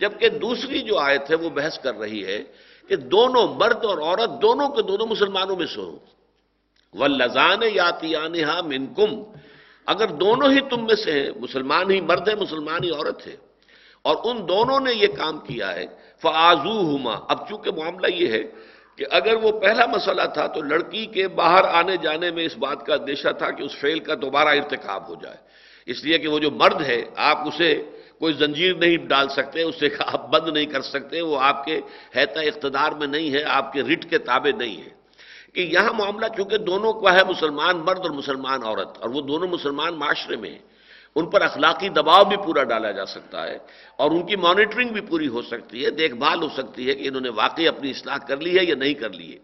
[SPEAKER 2] جبکہ دوسری جو آیت ہے وہ بحث کر رہی ہے کہ دونوں مرد اور عورت دونوں کے دونوں مسلمانوں میں سے ہوں۔ و لذان یاتی منکم اگر دونوں ہی تم میں سے ہیں، مسلمان ہی مرد ہے، مسلمان ہی عورت ہے۔ اور ان دونوں نے یہ کام کیا ہے۔ فعضو اب چونکہ معاملہ یہ ہے کہ اگر وہ پہلا مسئلہ تھا تو لڑکی کے باہر آنے جانے میں اس بات کا اندیشہ تھا کہ اس فیل کا دوبارہ ارتکاب ہو جائے۔ اس لیے کہ وہ جو مرد ہے، آپ اسے کوئی زنجیر نہیں ڈال سکتے اسے آپ بند نہیں کر سکتے، وہ آپ کے حیطہ اقتدار میں نہیں ہے، آپ کے رٹ کے تابع نہیں ہے۔ کہ یہاں معاملہ چونکہ دونوں کا ہے مسلمان مرد اور مسلمان عورت، اور وہ دونوں مسلمان معاشرے میں ہیں، ان پر اخلاقی دباؤ بھی پورا ڈالا جا سکتا ہے، اور ان کی مانیٹرنگ بھی پوری ہو سکتی ہے، دیکھ بھال ہو سکتی ہے کہ انہوں نے واقعی اپنی اصلاح کر لی ہے یا نہیں کر لی ہے۔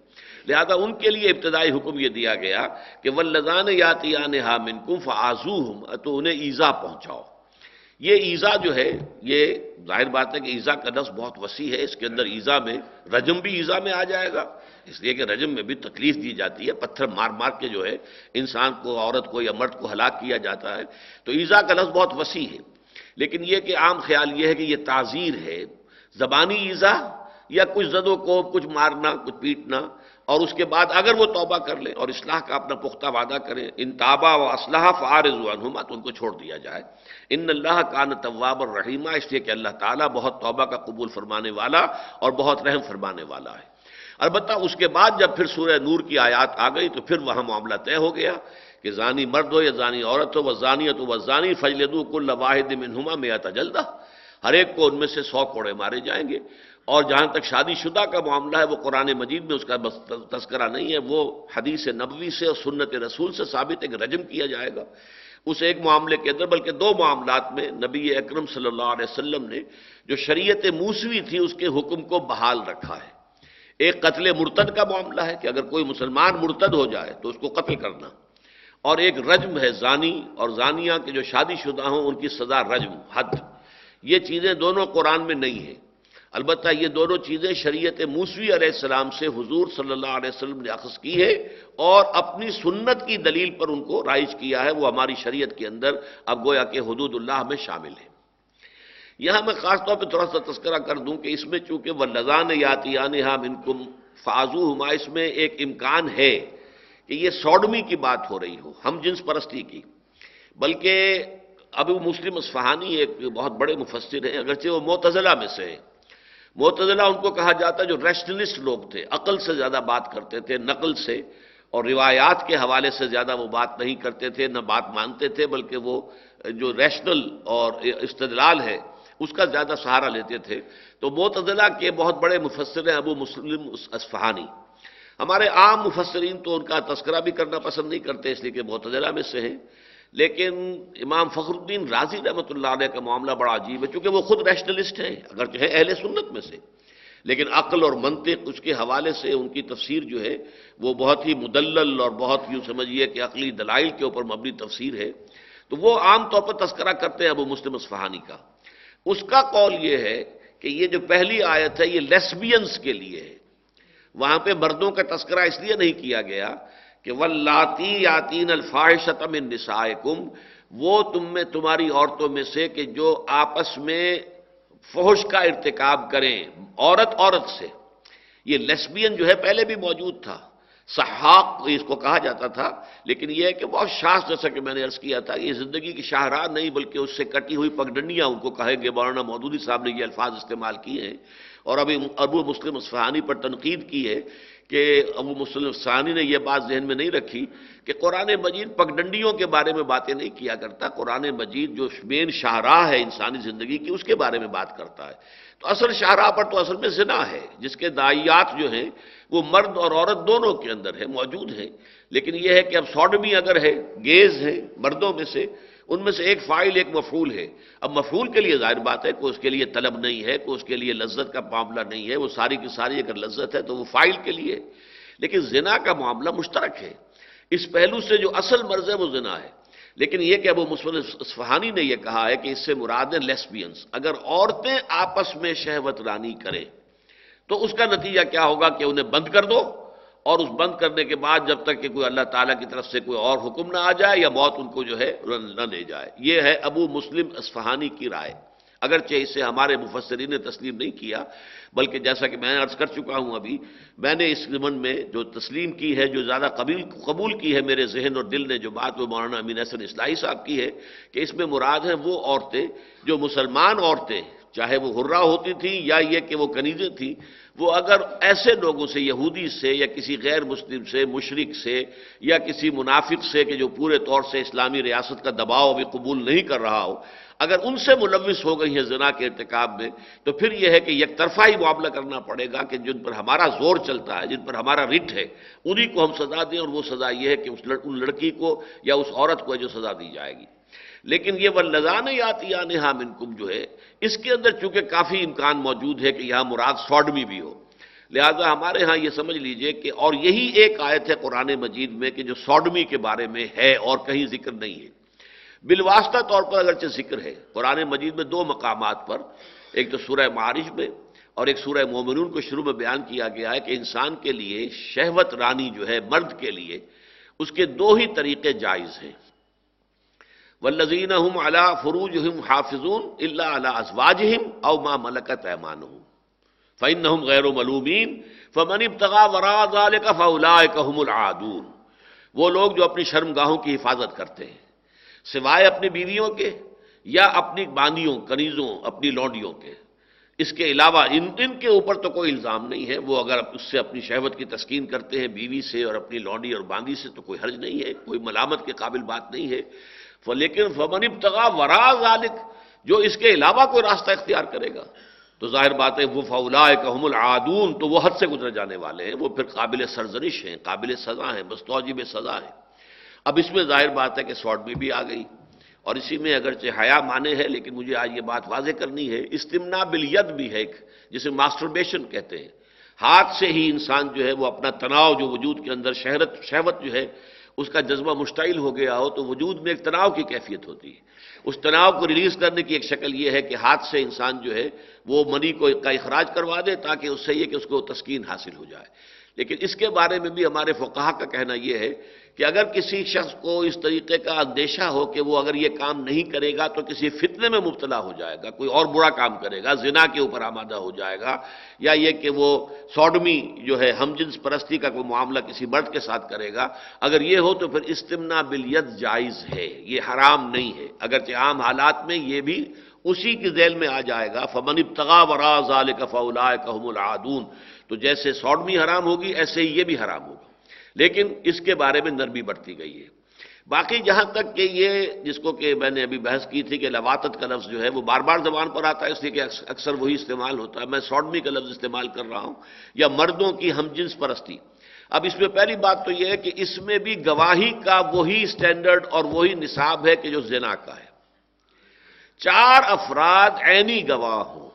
[SPEAKER 2] لہذا ان کے لیے ابتدائی حکم یہ دیا گیا کہ ولزان یاتی ہا منکف آزو تو انہیں ایزا پہنچاؤ۔ یہ ایزا جو ہے، یہ ظاہر بات ہے کہ ایزا کا نفس بہت وسیع ہے، اس کے اندر ایزا میں رجم بھی ایزا میں آ جائے گا۔ اس لیے کہ رجم میں بھی تکلیف دی جاتی ہے، پتھر مار مار کے جو ہے انسان کو، عورت کو یا مرد کو ہلاک کیا جاتا ہے۔ تو ایزا کا لفظ بہت وسیع ہے۔ لیکن یہ کہ عام خیال یہ ہے کہ یہ تعزیر ہے۔ زبانی ایزا یا کچھ زدوں کو، کچھ مارنا، کچھ پیٹنا اور اس کے بعد اگر وہ توبہ کر لیں اور اصلاح کا اپنا پختہ وعدہ کریں ان تابا و اسلحہ فارض عنہما، تو ان کو چھوڑ دیا جائے۔ ان اللہ کا طواب الرحیمہ اس لیے کہ اللہ تعالیٰ بہت توبہ کا قبول فرمانے والا اور بہت رحم فرمانے والا ہے۔ البتہ اس کے بعد جب پھر سورہ نور کی آیات آ گئی، تو پھر وہاں معاملہ طے ہو گیا کہ زانی مرد ہو یا زانی عورت ہو وہ زانیت ہو وہ زانی فجلدو کل واحد منہما میں آتا جلدہ۔ ہر ایک کو ان میں سے سو کوڑے مارے جائیں گے۔ اور جہاں تک شادی شدہ کا معاملہ ہے، وہ قرآن مجید میں اس کا تذکرہ نہیں ہے، وہ حدیث نبوی سے اور سنت رسول سے ثابت ہے کہ رجم کیا جائے گا۔ اس ایک معاملے کے اندر، بلکہ دو معاملات میں نبی اکرم صلی اللہ علیہ وسلم نے جو شریعت موسوی تھی، اس کے حکم کو بحال رکھا ہے۔ ایک قتل مرتد کا معاملہ ہے کہ اگر کوئی مسلمان مرتد ہو جائے تو اس کو قتل کرنا۔ اور ایک رجم ہے، زانی اور زانیہ کے جو شادی شدہ ہوں، ان کی سزا رجم، حد۔ یہ چیزیں دونوں قرآن میں نہیں ہیں۔ البتہ یہ دونوں چیزیں شریعت موسوی علیہ السلام سے حضور صلی اللہ علیہ وسلم نے اخذ کی ہے اور اپنی سنت کی دلیل پر ان کو رائج کیا ہے، وہ ہماری شریعت کے اندر اب گویا کہ حدود اللہ میں شامل ہے یہاں میں خاص طور پہ تھوڑا سا تذکرہ کر دوں کہ اس میں چونکہ وہ لذان یاتی ہم انکم فاضو ہما اس میں ایک امکان ہے کہ یہ سوڈمی کی بات ہو رہی ہو، ہم جنس پرستی کی۔ بلکہ ابھی مسلم اسفہانی ایک بہت بڑے مفسر ہیں، اگرچہ وہ معتزلہ میں سے ہیں۔ معتدلہ ان کو کہا جاتا ہے جو ریشنلسٹ لوگ تھے، عقل سے زیادہ بات کرتے تھے، نقل سے، اور روایات کے حوالے سے زیادہ وہ بات نہیں کرتے تھے، نہ بات مانتے تھے، بلکہ وہ جو ریشنل اور استدلال ہے، اس کا زیادہ سہارا لیتے تھے۔ تو معتدلہ کے بہت بڑے مفسر ہیں ابو مسلم اسفہانی ہمارے عام مفسرین تو ان کا تذکرہ بھی کرنا پسند نہیں کرتے، اس لیے کہ معتدلہ میں سے ہیں۔ لیکن امام فخر الدین راضی رحمۃ اللہ علیہ کا معاملہ بڑا عجیب ہے، چونکہ وہ خود ریشنلسٹ ہیں اگر جو ہے اہل سنت میں سے۔ لیکن عقل اور منطق اس کے حوالے سے ان کی تفسیر جو ہے، وہ بہت ہی مدلل اور بہت یوں سمجھیے کہ عقلی دلائل کے اوپر مبنی تفسیر ہے۔ تو وہ عام طور پر تذکرہ کرتے ہیں ابو مسلم اسفہانی کا۔ اس کا قول یہ ہے کہ یہ جو پہلی آیت ہے، یہ لیسبینس کے لیے ہے۔ وہاں پہ مردوں کا تذکرہ اس لیے نہیں کیا گیا کہ ولاتی یاتین الفاحشتم نسائکم وہ تم میں تمہاری عورتوں میں سے کہ جو آپس میں فحش کا ارتکاب کریں، عورت عورت سے۔ یہ لیسبین جو ہے پہلے بھی موجود تھا۔ صحاق اس کو کہا جاتا تھا، لیکن یہ ہے کہ بہت شاخ جیسا کہ میں نے عرض کیا تھا، یہ زندگی کی شاہراہ نہیں، بلکہ اس سے کٹی ہوئی پگڈنڈیاں ان کو کہیں گے مولانا مودودی صاحب نے یہ الفاظ استعمال کیے ہیں، اور ابھی ابو مسلم اسفہانی پر تنقید کی ہے کہ ابو مسلم ثانی نے یہ بات ذہن میں نہیں رکھی کہ قرآن مجید پگڈنڈیوں کے بارے میں باتیں نہیں کیا کرتا، قرآن مجید جو مین شاہراہ ہے انسانی زندگی کی، اس کے بارے میں بات کرتا ہے۔ تو اصل شاہراہ پر تو اصل میں زنا ہے، جس کے دائیات جو ہیں، وہ مرد اور عورت دونوں کے اندر ہے موجود ہیں۔ لیکن یہ ہے کہ اب سوڈمی اگر ہے، گیز ہے مردوں میں سے ان میں سے ایک فائل، ایک مفعول ہے۔ اب مفعول کے لیے ظاہر بات ہے کہ اس کے لیے طلب نہیں ہے، کہ اس کے لیے لذت کا معاملہ نہیں ہے۔ وہ ساری کی ساری اگر لذت ہے تو وہ فائل کے لیے۔ لیکن زنا کا معاملہ مشترک ہے۔ اس پہلو سے جو اصل مرض ہے وہ زنا ہے۔ لیکن یہ کہ ابو مسلم اسفہانی نے یہ کہا ہے کہ اس سے مراد لیسبینس اگر عورتیں آپس میں شہوت رانی کریں تو اس کا نتیجہ کیا ہوگا کہ انہیں بند کر دو۔ اور اس بند کرنے کے بعد جب تک کہ کوئی اللہ تعالیٰ کی طرف سے کوئی اور حکم نہ آ جائے یا موت ان کو جو ہے نہ لے جائے۔ یہ ہے ابو مسلم اسفہانی کی رائے۔ اگرچہ اسے ہمارے مفسرین نے تسلیم نہیں کیا، بلکہ جیسا کہ میں نے عرض کر چکا ہوں ابھی، میں نے اس زمن میں جو تسلیم کی ہے، جو زیادہ قبیل قبول کی ہے میرے ذہن اور دل نے، جو بات وہ مولانا امین حسن اصلاحی صاحب کی ہے کہ اس میں مراد ہیں وہ عورتیں، جو مسلمان عورتیں، چاہے وہ ہررا ہوتی تھیں یا یہ کہ وہ کنیزیں تھیں وہ اگر ایسے لوگوں سے، یہودی سے یا کسی غیر مسلم سے مشرق سے یا کسی منافق سے کہ جو پورے طور سے اسلامی ریاست کا دباؤ ابھی قبول نہیں کر رہا ہو، اگر ان سے ملوث ہو گئی ہیں زنا کے ارتکاب میں، تو پھر یہ ہے کہ یک طرفہ ہی معاملہ کرنا پڑے گا کہ جن پر ہمارا زور چلتا ہے، جن پر ہمارا رٹ ہے، انہی کو ہم سزا دیں اور وہ سزا یہ ہے کہ اس ان لڑکی کو یا اس عورت کو جو سزا دی جائے گی۔ لیکن یہ وہ لذان یاتی یا نہا منکم جو ہے، اس کے اندر چونکہ کافی امکان موجود ہے کہ یہاں مراد سوڈمی بھی ہو۔ لہذا ہمارے ہاں یہ سمجھ لیجیے کہ اور یہی ایک آیت ہے قرآن مجید میں کہ جو سوڈمی کے بارے میں ہے اور کہیں ذکر نہیں ہے۔ بالواسطہ طور پر اگرچہ ذکر ہے، قرآن مجید میں دو مقامات پر، ایک تو سورہ معارج میں اور ایک سورہ مومنون کو شروع میں بیان کیا گیا ہے کہ انسان کے لیے شہوت رانی جو ہے، مرد کے لیے، اس کے دو ہی طریقے جائز ہیں۔ ولزین اللہ فروج حافظون اللہ علیہ ازواج او ما ملکت ایمان فن غیر ملومین، فمن ابتغا وراض کا فولا العادون. وہ لوگ جو اپنی شرم گاہوں کی حفاظت کرتے ہیں، سوائے اپنی بیویوں کے یا اپنی باندیوں کنیزوں، اپنی لونڈیوں کے. اس کے علاوہ ان ان کے اوپر تو کوئی الزام نہیں ہے، وہ اگر اس سے اپنی شہوت کی تسکین کرتے ہیں بیوی سے اور اپنی لونڈی اور باندی سے تو کوئی حرج نہیں ہے، کوئی ملامت کے قابل بات نہیں ہے. لیکن فمن ابتغا ورا ذالک جو اس کے علاوہ کوئی راستہ اختیار کرے گا۔ تو ظاہر بات ہے وہ فولا کہم العادون، تو وہ حد سے گزر جانے والے ہیں۔ وہ پھر قابل سرزنش ہیں، قابل سزا ہیں بستوجی میں سزا ہے اب اس میں ظاہر بات ہے کہ سوٹ بھی بھی آ گئی۔ اور اسی میں اگرچہ حیا مانے ہے لیکن مجھے آج یہ بات واضح کرنی ہے۔ استمنا بالید بھی ہے ایک، جسے ماسٹربیشن کہتے ہیں۔ ہاتھ سے ہی انسان جو ہے، وہ اپنا تناؤ جو وجود کے اندر، شہرت، شہوت جو ہے اس کا جذبہ مشتعل ہو گیا ہو تو وجود میں ایک تناؤ کی کیفیت ہوتی ہے۔ اس تناؤ کو ریلیز کرنے کی ایک شکل یہ ہے کہ ہاتھ سے انسان جو ہے وہ منی کو کا اخراج کروا دے تاکہ اس سے یہ کہ اس کو تسکین حاصل ہو جائے۔ لیکن اس کے بارے میں بھی ہمارے فقہ کا کہنا یہ ہے کہ اگر کسی شخص کو اس طریقے کا اندیشہ ہو کہ وہ اگر یہ کام نہیں کرے گا تو کسی فتنے میں مبتلا ہو جائے گا، کوئی اور برا کام کرے گا، زنا کے اوپر آمادہ ہو جائے گا، یا یہ کہ وہ سوڈمی جو ہے ہم جنس پرستی کا کوئی معاملہ کسی مرد کے ساتھ کرے گا، اگر یہ ہو تو پھر استمنا بلیت جائز ہے، یہ حرام نہیں ہے۔ اگرچہ عام حالات میں یہ بھی اسی کی ذیل میں آ جائے گا، فمن ابتغا وراز فولا کہم العادون۔ تو جیسے سوڈمی حرام ہوگی، ایسے ہی یہ بھی حرام ہوگا۔ لیکن اس کے بارے میں نرمی بڑھتی گئی ہے۔ باقی جہاں تک کہ یہ جس کو کہ میں نے ابھی بحث کی تھی کہ لواتت کا لفظ جو ہے وہ بار بار زبان پر آتا ہے، اس لیے کہ اکثر وہی استعمال ہوتا ہے۔ میں سوڈمی کا لفظ استعمال کر رہا ہوں یا مردوں کی ہم جنس پرستی۔ اب اس میں پہلی بات تو یہ ہے کہ اس میں بھی گواہی کا وہی اسٹینڈرڈ اور وہی نصاب ہے کہ جو زنا کا ہے۔ چار افراد عینی گواہ ہوں۔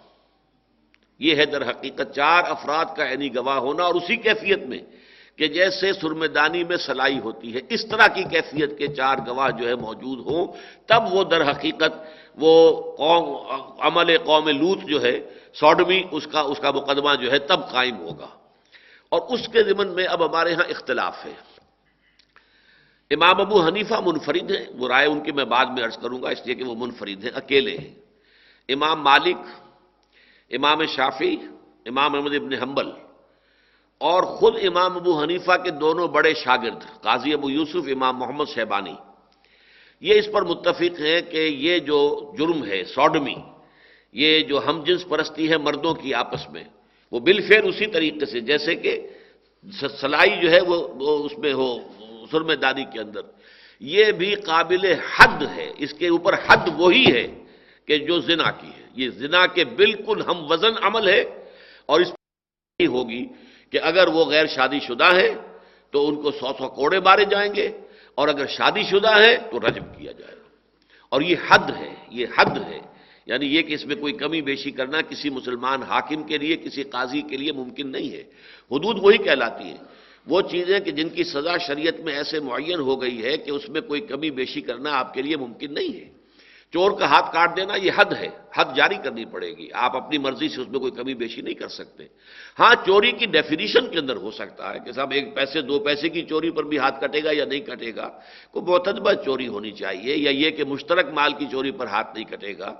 [SPEAKER 2] یہ ہے در حقیقت چار افراد کا عینی گواہ ہونا اور اسی کیفیت میں کہ جیسے سرمدانی میں سلائی ہوتی ہے، اس طرح کی کیفیت کے چار گواہ جو ہے موجود ہوں، تب وہ در حقیقت وہ قوم، عمل قوم لوت جو ہے، سوڈمی، اس کا اس کا مقدمہ جو ہے تب قائم ہوگا۔ اور اس کے ضمن میں اب ہمارے ہاں اختلاف ہے۔ امام ابو حنیفہ منفرد ہیں، وہ رائے ان کی میں بعد میں عرض کروں گا، اس لیے کہ وہ منفرد ہیں، اکیلے ہیں۔ امام مالک امام شافی امام احمد ابن حنبل، اور خود امام ابو حنیفہ کے دونوں بڑے شاگرد، قاضی ابو یوسف، امام محمد شہبانی یہ اس پر متفق ہیں کہ یہ جو جرم ہے، سوڈمی، یہ جو ہم جنس پرستی ہے مردوں کی آپس میں، وہ بالفیر اسی طریقے سے، جیسے کہ سلائی جو ہے وہ اس میں ہو سرمے داری کے اندر۔ یہ بھی قابل حد ہے، اس کے اوپر حد وہی ہے کہ جو زنا کی ہے۔ یہ زنا کے بالکل ہم وزن عمل ہے اور اس ہوگی کہ اگر وہ غیر شادی شدہ ہیں تو ان کو سو سو کوڑے مارے جائیں گے اور اگر شادی شدہ ہے تو رجم کیا جائے گا۔ اور یہ حد ہے، یہ حد ہے۔ یعنی یہ کہ اس میں کوئی کمی بیشی کرنا کسی مسلمان حاکم کے لیے، کسی قاضی کے لیے ممکن نہیں ہے۔ حدود وہی کہلاتی ہیں۔ وہ چیزیں کہ جن کی سزا شریعت میں ایسے معین ہو گئی ہے کہ اس میں کوئی کمی بیشی کرنا آپ کے لیے ممکن نہیں ہے۔ چور کا ہاتھ کاٹ دینا، یہ حد ہے۔ حد جاری کرنی پڑے گی۔ آپ اپنی مرضی سے اس میں کوئی کمی بیشی نہیں کر سکتے۔ ہاں چوری کی ڈیفینیشن کے اندر ہو سکتا ہے کہ صاحب ایک پیسے، دو پیسے کی چوری پر بھی ہاتھ کٹے گا یا نہیں کٹے گا۔ کوئی معتدبہ چوری ہونی چاہیے یا یہ کہ مشترک مال کی چوری پر ہاتھ نہیں کٹے گا۔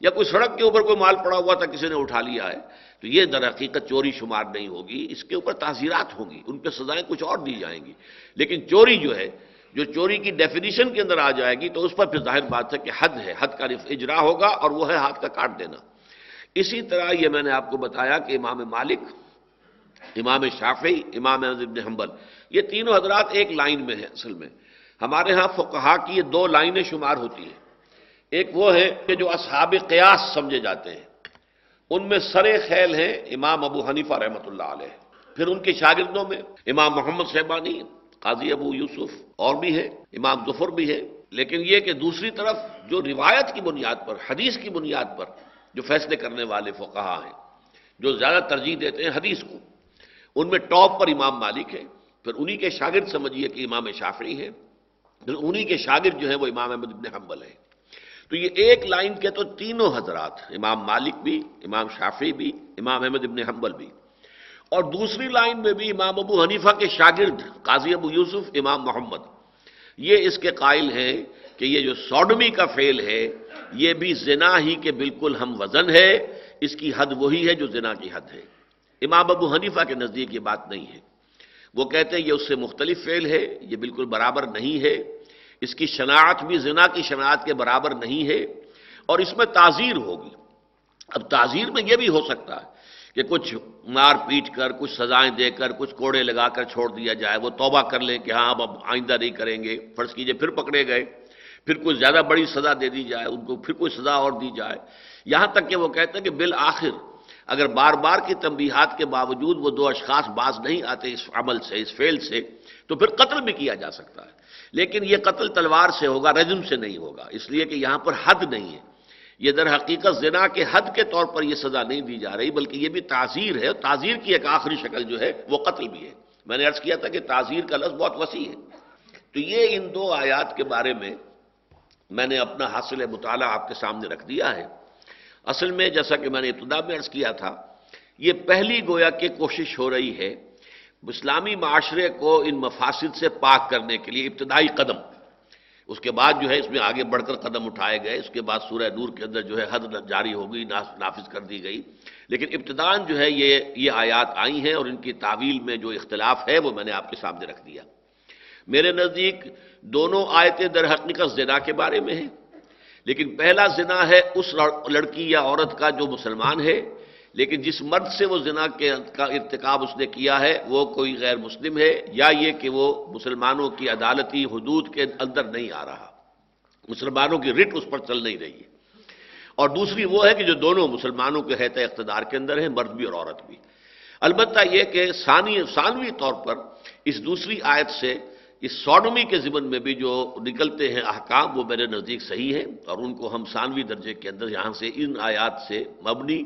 [SPEAKER 2] یا کوئی سڑک کے اوپر کوئی مال پڑا ہوا تھا، کسی نے اٹھا لیا ہے، تو یہ در حقیقت چوری شمار نہیں ہوگی۔ اس کے اوپر تعزیرات ہوں گی۔ ان پہ سزائیں کچھ اور دی جائیں گی۔ لیکن چوری جو ہے جو چوری کی ڈیفینیشن کے اندر آ جائے گی تو اس پر پھر ظاہر بات ہے کہ حد ہے، حد کا اجرا ہوگا اور وہ ہے ہاتھ کا کاٹ دینا۔ اسی طرح یہ میں نے آپ کو بتایا کہ امام مالک، امام شافی امام ابن حنبل، یہ تینوں حضرات ایک لائن میں ہیں اصل میں۔ ہمارے ہاں فقہا کی یہ دو لائنیں شمار ہوتی ہیں۔ ایک وہ ہے کہ جو اصحاب قیاس سمجھے جاتے ہیں۔ ان میں سر خیل ہیں امام ابو حنیفہ رحمۃ اللہ علیہ۔ پھر ان کے شاگردوں میں امام محمد صحبانی قاضی ابو یوسف اور بھی ہے، امام ظفر بھی ہے۔ لیکن یہ کہ دوسری طرف جو روایت کی بنیاد پر، حدیث کی بنیاد پر جو فیصلے کرنے والے فقہا ہیں، جو زیادہ ترجیح دیتے ہیں حدیث کو، ان میں ٹاپ پر امام مالک ہے۔ پھر انہی کے شاگرد سمجھیے کہ امام شافعی ہے پھر انہی کے شاگرد جو ہیں وہ امام احمد ابن حنبل ہے تو یہ ایک لائن کے تو تینوں حضرات، امام مالک بھی، امام شافی بھی، امام احمد ابن حنبل بھی۔ اور دوسری لائن میں بھی امام ابو حنیفہ کے شاگرد قاضی ابو یوسف امام محمد۔ یہ اس کے قائل ہیں کہ یہ جو سوڈمی کا فیل ہے، یہ بھی زنا ہی کے بالکل ہم وزن ہے۔ اس کی حد وہی ہے جو زنا کی حد ہے۔ امام ابو حنیفہ کے نزدیک یہ بات نہیں ہے۔ وہ کہتے ہیں یہ اس سے مختلف فیل ہے، یہ بالکل برابر نہیں ہے۔ اس کی شناعت بھی زنا کی شناعت کے برابر نہیں ہے۔ اور اس میں تعزیر ہوگی۔ اب تعزیر میں یہ بھی ہو سکتا ہے کہ کچھ مار پیٹ کر، کچھ سزائیں دے کر، کچھ کوڑے لگا کر چھوڑ دیا جائے، وہ توبہ کر لیں کہ ہاں اب اب آئندہ نہیں کریں گے، فرض کیجیے پھر پکڑے گئے، پھر کوئی زیادہ بڑی سزا دے دی جائے، ان کو پھر کوئی سزا اور دی جائے۔ یہاں تک کہ وہ کہتے ہیں کہ بالآخر اگر بار بار کی تنبیہات کے باوجود وہ دو اشخاص باز نہیں آتے اس عمل سے، اس فیل سے، تو پھر قتل بھی کیا جا سکتا ہے۔ لیکن یہ قتل تلوار سے ہوگا رجم سے نہیں ہوگا، اس لیے کہ یہاں پر حد نہیں ہے۔ یہ در حقیقت زنا کے حد کے طور پر یہ سزا نہیں دی جا رہی، بلکہ یہ بھی تعزیر ہے تعزیر کی ایک آخری شکل جو ہے وہ قتل بھی ہے۔ میں نے عرض کیا تھا کہ تعزیر کا لفظ بہت وسیع ہے۔ تو یہ ان دو آیات کے بارے میں میں نے اپنا حاصل مطالعہ آپ کے سامنے رکھ دیا ہے۔ اصل میں جیسا کہ میں نے ابتدا میں عرض کیا تھا، یہ پہلی گویا کہ کوشش ہو رہی ہے، اسلامی معاشرے کو ان مفاصد سے پاک کرنے کے لیے ابتدائی قدم اس کے بعد جو ہے اس میں آگے بڑھ کر قدم اٹھائے گئے۔ اس کے بعد سورہ نور کے اندر جو ہے حد جاری ہو گئی نافذ کر دی گئی۔ لیکن ابتدان جو ہے یہ یہ آیات آئی ہیں اور ان کی تعویل میں جو اختلاف ہے وہ میں نے آپ کے سامنے رکھ دیا۔ میرے نزدیک دونوں آیتیں در حقیقت زنا کے بارے میں ہیں، لیکن پہلا زنا ہے اس لڑکی یا عورت کا جو مسلمان ہے۔ لیکن جس مرد سے وہ زنا کے کا ارتکاب اس نے کیا ہے، وہ کوئی غیر مسلم ہے، یا یہ کہ وہ مسلمانوں کی عدالتی حدود کے اندر نہیں آ رہا۔ مسلمانوں کی رٹ اس پر چل نہیں رہی ہے۔ اور دوسری وہ ہے کہ جو دونوں مسلمانوں کے حت اقتدار کے اندر ہیں، مرد بھی اور عورت بھی۔ البتہ یہ کہ ثانی، ثانوی طور پر اس دوسری آیت سے اس سوڈمی کے ضمن میں بھی جو نکلتے ہیں احکام، وہ میرے نزدیک صحیح ہیں اور ان کو ہم ثانوی درجے کے اندر یہاں سے ان آیات سے مبنی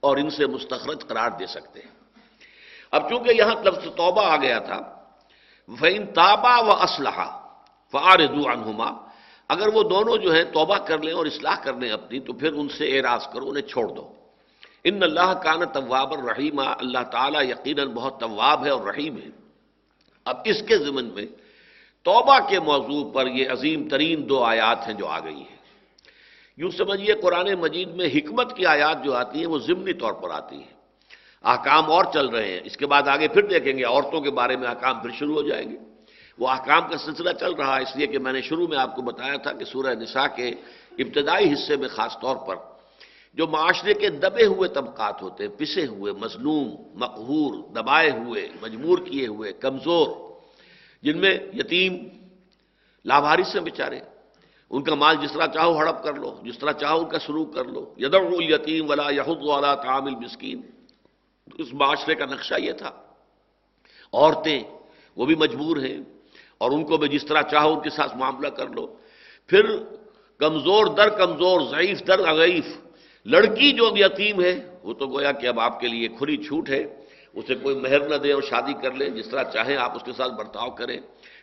[SPEAKER 2] اور ان سے مستخرج قرار دے سکتے ہیں۔ اب چونکہ یہاں لفظ توبہ آ گیا تھا فعین تابا و اسلحہ فعارضو عنہما اگر وہ دونوں جو ہیں توبہ کر لیں اور اصلاح کر لیں اپنی، تو پھر ان سے اعراض کرو، انہیں چھوڑ دو۔ ان اللہ کان طواب الرحیم اللہ تعالیٰ یقیناً بہت طواب ہے اور رحیم ہے۔ اب اس کے ضمن میں توبہ کے موضوع پر یہ عظیم ترین دو آیات ہیں جو آ گئی ہیں۔ یوں سمجھیے قرآن مجید میں حکمت کی آیات جو آتی ہیں وہ ضمنی طور پر آتی ہیں۔ احکام اور چل رہے ہیں۔ اس کے بعد آگے پھر دیکھیں گے عورتوں کے بارے میں احکام پھر شروع ہو جائیں گے۔ وہ احکام کا سلسلہ چل رہا ہے، اس لیے کہ میں نے شروع میں آپ کو بتایا تھا کہ سورہ نساء کے ابتدائی حصے میں خاص طور پر جو معاشرے کے دبے ہوئے طبقات ہوتے ہیں، پسے ہوئے، مظلوم، مقہور، دبائے ہوئے، مجبور کیے ہوئے، کمزور، جن میں یتیم لاواری سے بیچارے۔ ان کا مال جس طرح چاہو ہڑپ کر لو، جس طرح چاہو ان کا سلوک کر لو۔ یدع یتیم ولا یہود والا تعامل مسکین اس معاشرے کا نقشہ یہ تھا۔ عورتیں وہ بھی مجبور ہیں اور ان کو بھی جس طرح چاہو ان کے ساتھ معاملہ کر لو۔ پھر کمزور در کمزور، ضعیف در ضعیف۔ لڑکی جو یتیم ہے، وہ تو گویا کہ اب آپ کے لیے کھلی چھوٹ ہے۔ اسے کوئی مہر نہ دے اور شادی کر لیں جس طرح چاہیں آپ اس کے ساتھ برتاؤ کریں۔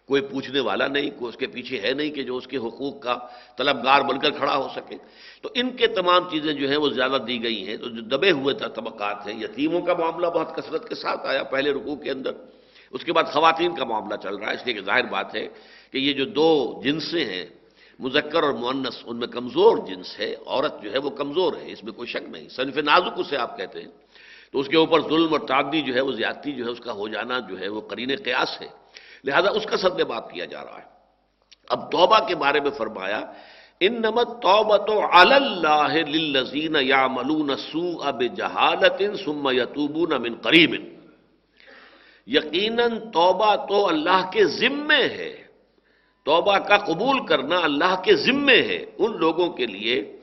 [SPEAKER 2] کوئی پوچھنے والا نہیں، کوئی اس کے پیچھے ہے نہیں کہ جو اس کے حقوق کا طلبگار بن کر کھڑا ہو سکے۔ تو ان کے تمام چیزیں جو ہیں وہ زیادہ دی گئی ہیں۔ تو جو دبے ہوئے طبقات ہیں، یتیموں کا معاملہ بہت کثرت کے ساتھ آیا پہلے رکوع کے اندر۔ اس کے بعد خواتین کا معاملہ چل رہا ہے۔ اس لیے کہ ظاہر بات ہے کہ یہ جو دو جنسیں ہیں، مذکر اور مونس ان میں کمزور جنس ہے۔ عورت جو ہے وہ کمزور ہے، اس میں کوئی شک نہیں۔ صنف نازک اسے آپ کہتے ہیں۔ تو اس کے اوپر ظلم اور تعدی جو ہے، وہ زیادتی جو ہے، اس کا ہو جانا جو ہے وہ قرین قیاس ہے۔ لہذا اس کا سب میں بات کیا جا رہا ہے۔ اب توبہ کے بارے میں فرمایا ان نمت توبت اللہ یا ملون سو اب جہالت سم یتوبون من قریب۔ یقیناً توبہ تو اللہ کے ذمے ہے۔ توبہ کا قبول کرنا اللہ کے ذمے ہے۔ ان لوگوں کے لیے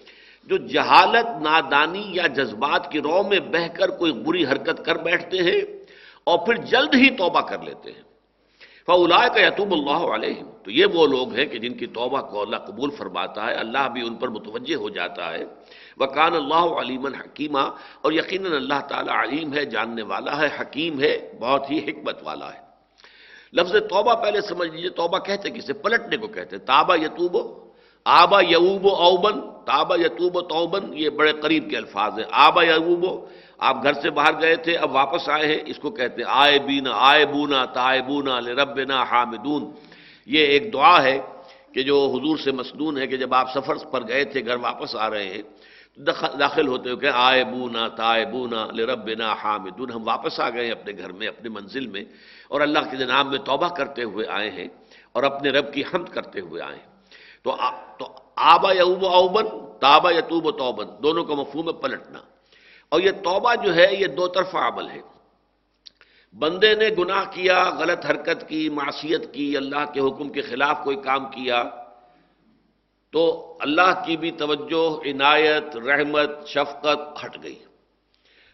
[SPEAKER 2] جو جہالت، نادانی یا جذبات کی رو میں بہ کر کوئی بری حرکت کر بیٹھتے ہیں اور پھر جلد ہی توبہ کر لیتے ہیں۔ فلا کا یتوب اللہ علیہ تو یہ وہ لوگ ہیں کہ جن کی توبہ کو اللہ قبول فرماتا ہے، اللہ بھی ان پر متوجہ ہو جاتا ہے۔ وکان اللہ علیم حکیمہ اور یقیناً اللہ تعالیٰ علیم ہے، جاننے والا ہے، حکیم ہے، بہت ہی حکمت والا ہے۔ لفظ توبہ پہلے سمجھ لیجیے توبہ کہتے کسے پلٹنے کو کہتے تابا یتوب، آبا یوب اوبن تابا یتوب و توبن یہ بڑے قریب کے الفاظ ہیں۔ آبا یوب آپ گھر سے باہر گئے تھے، اب واپس آئے ہیں، اس کو کہتے ہیں، آئے بینا، آئے بونا، تائے بونا ربنا حامدون۔ یہ ایک دعا ہے کہ جو حضور سے مسنون ہے کہ جب آپ سفر پر گئے تھے، گھر واپس آ رہے ہیں داخل ہوتے ہو کہ آئے بونا، تائے بونا لربنا حامدون۔ ہم واپس آ گئے ہیں اپنے گھر میں، اپنے منزل میں، اور اللہ کے جناب میں توبہ کرتے ہوئے آئے ہیں، اور اپنے رب کی حمد کرتے ہوئے آئے ہیں۔ تو آبا یوب اوبن تابا یتوب و توبن دونوں کا مفہوم ہے پلٹنا۔ اور یہ توبہ جو ہے، یہ دو طرفہ عمل ہے۔ بندے نے گناہ کیا، غلط حرکت کی، معصیت کی، اللہ کے حکم کے خلاف کوئی کام کیا، تو اللہ کی بھی توجہ، عنایت، رحمت، شفقت ہٹ گئی۔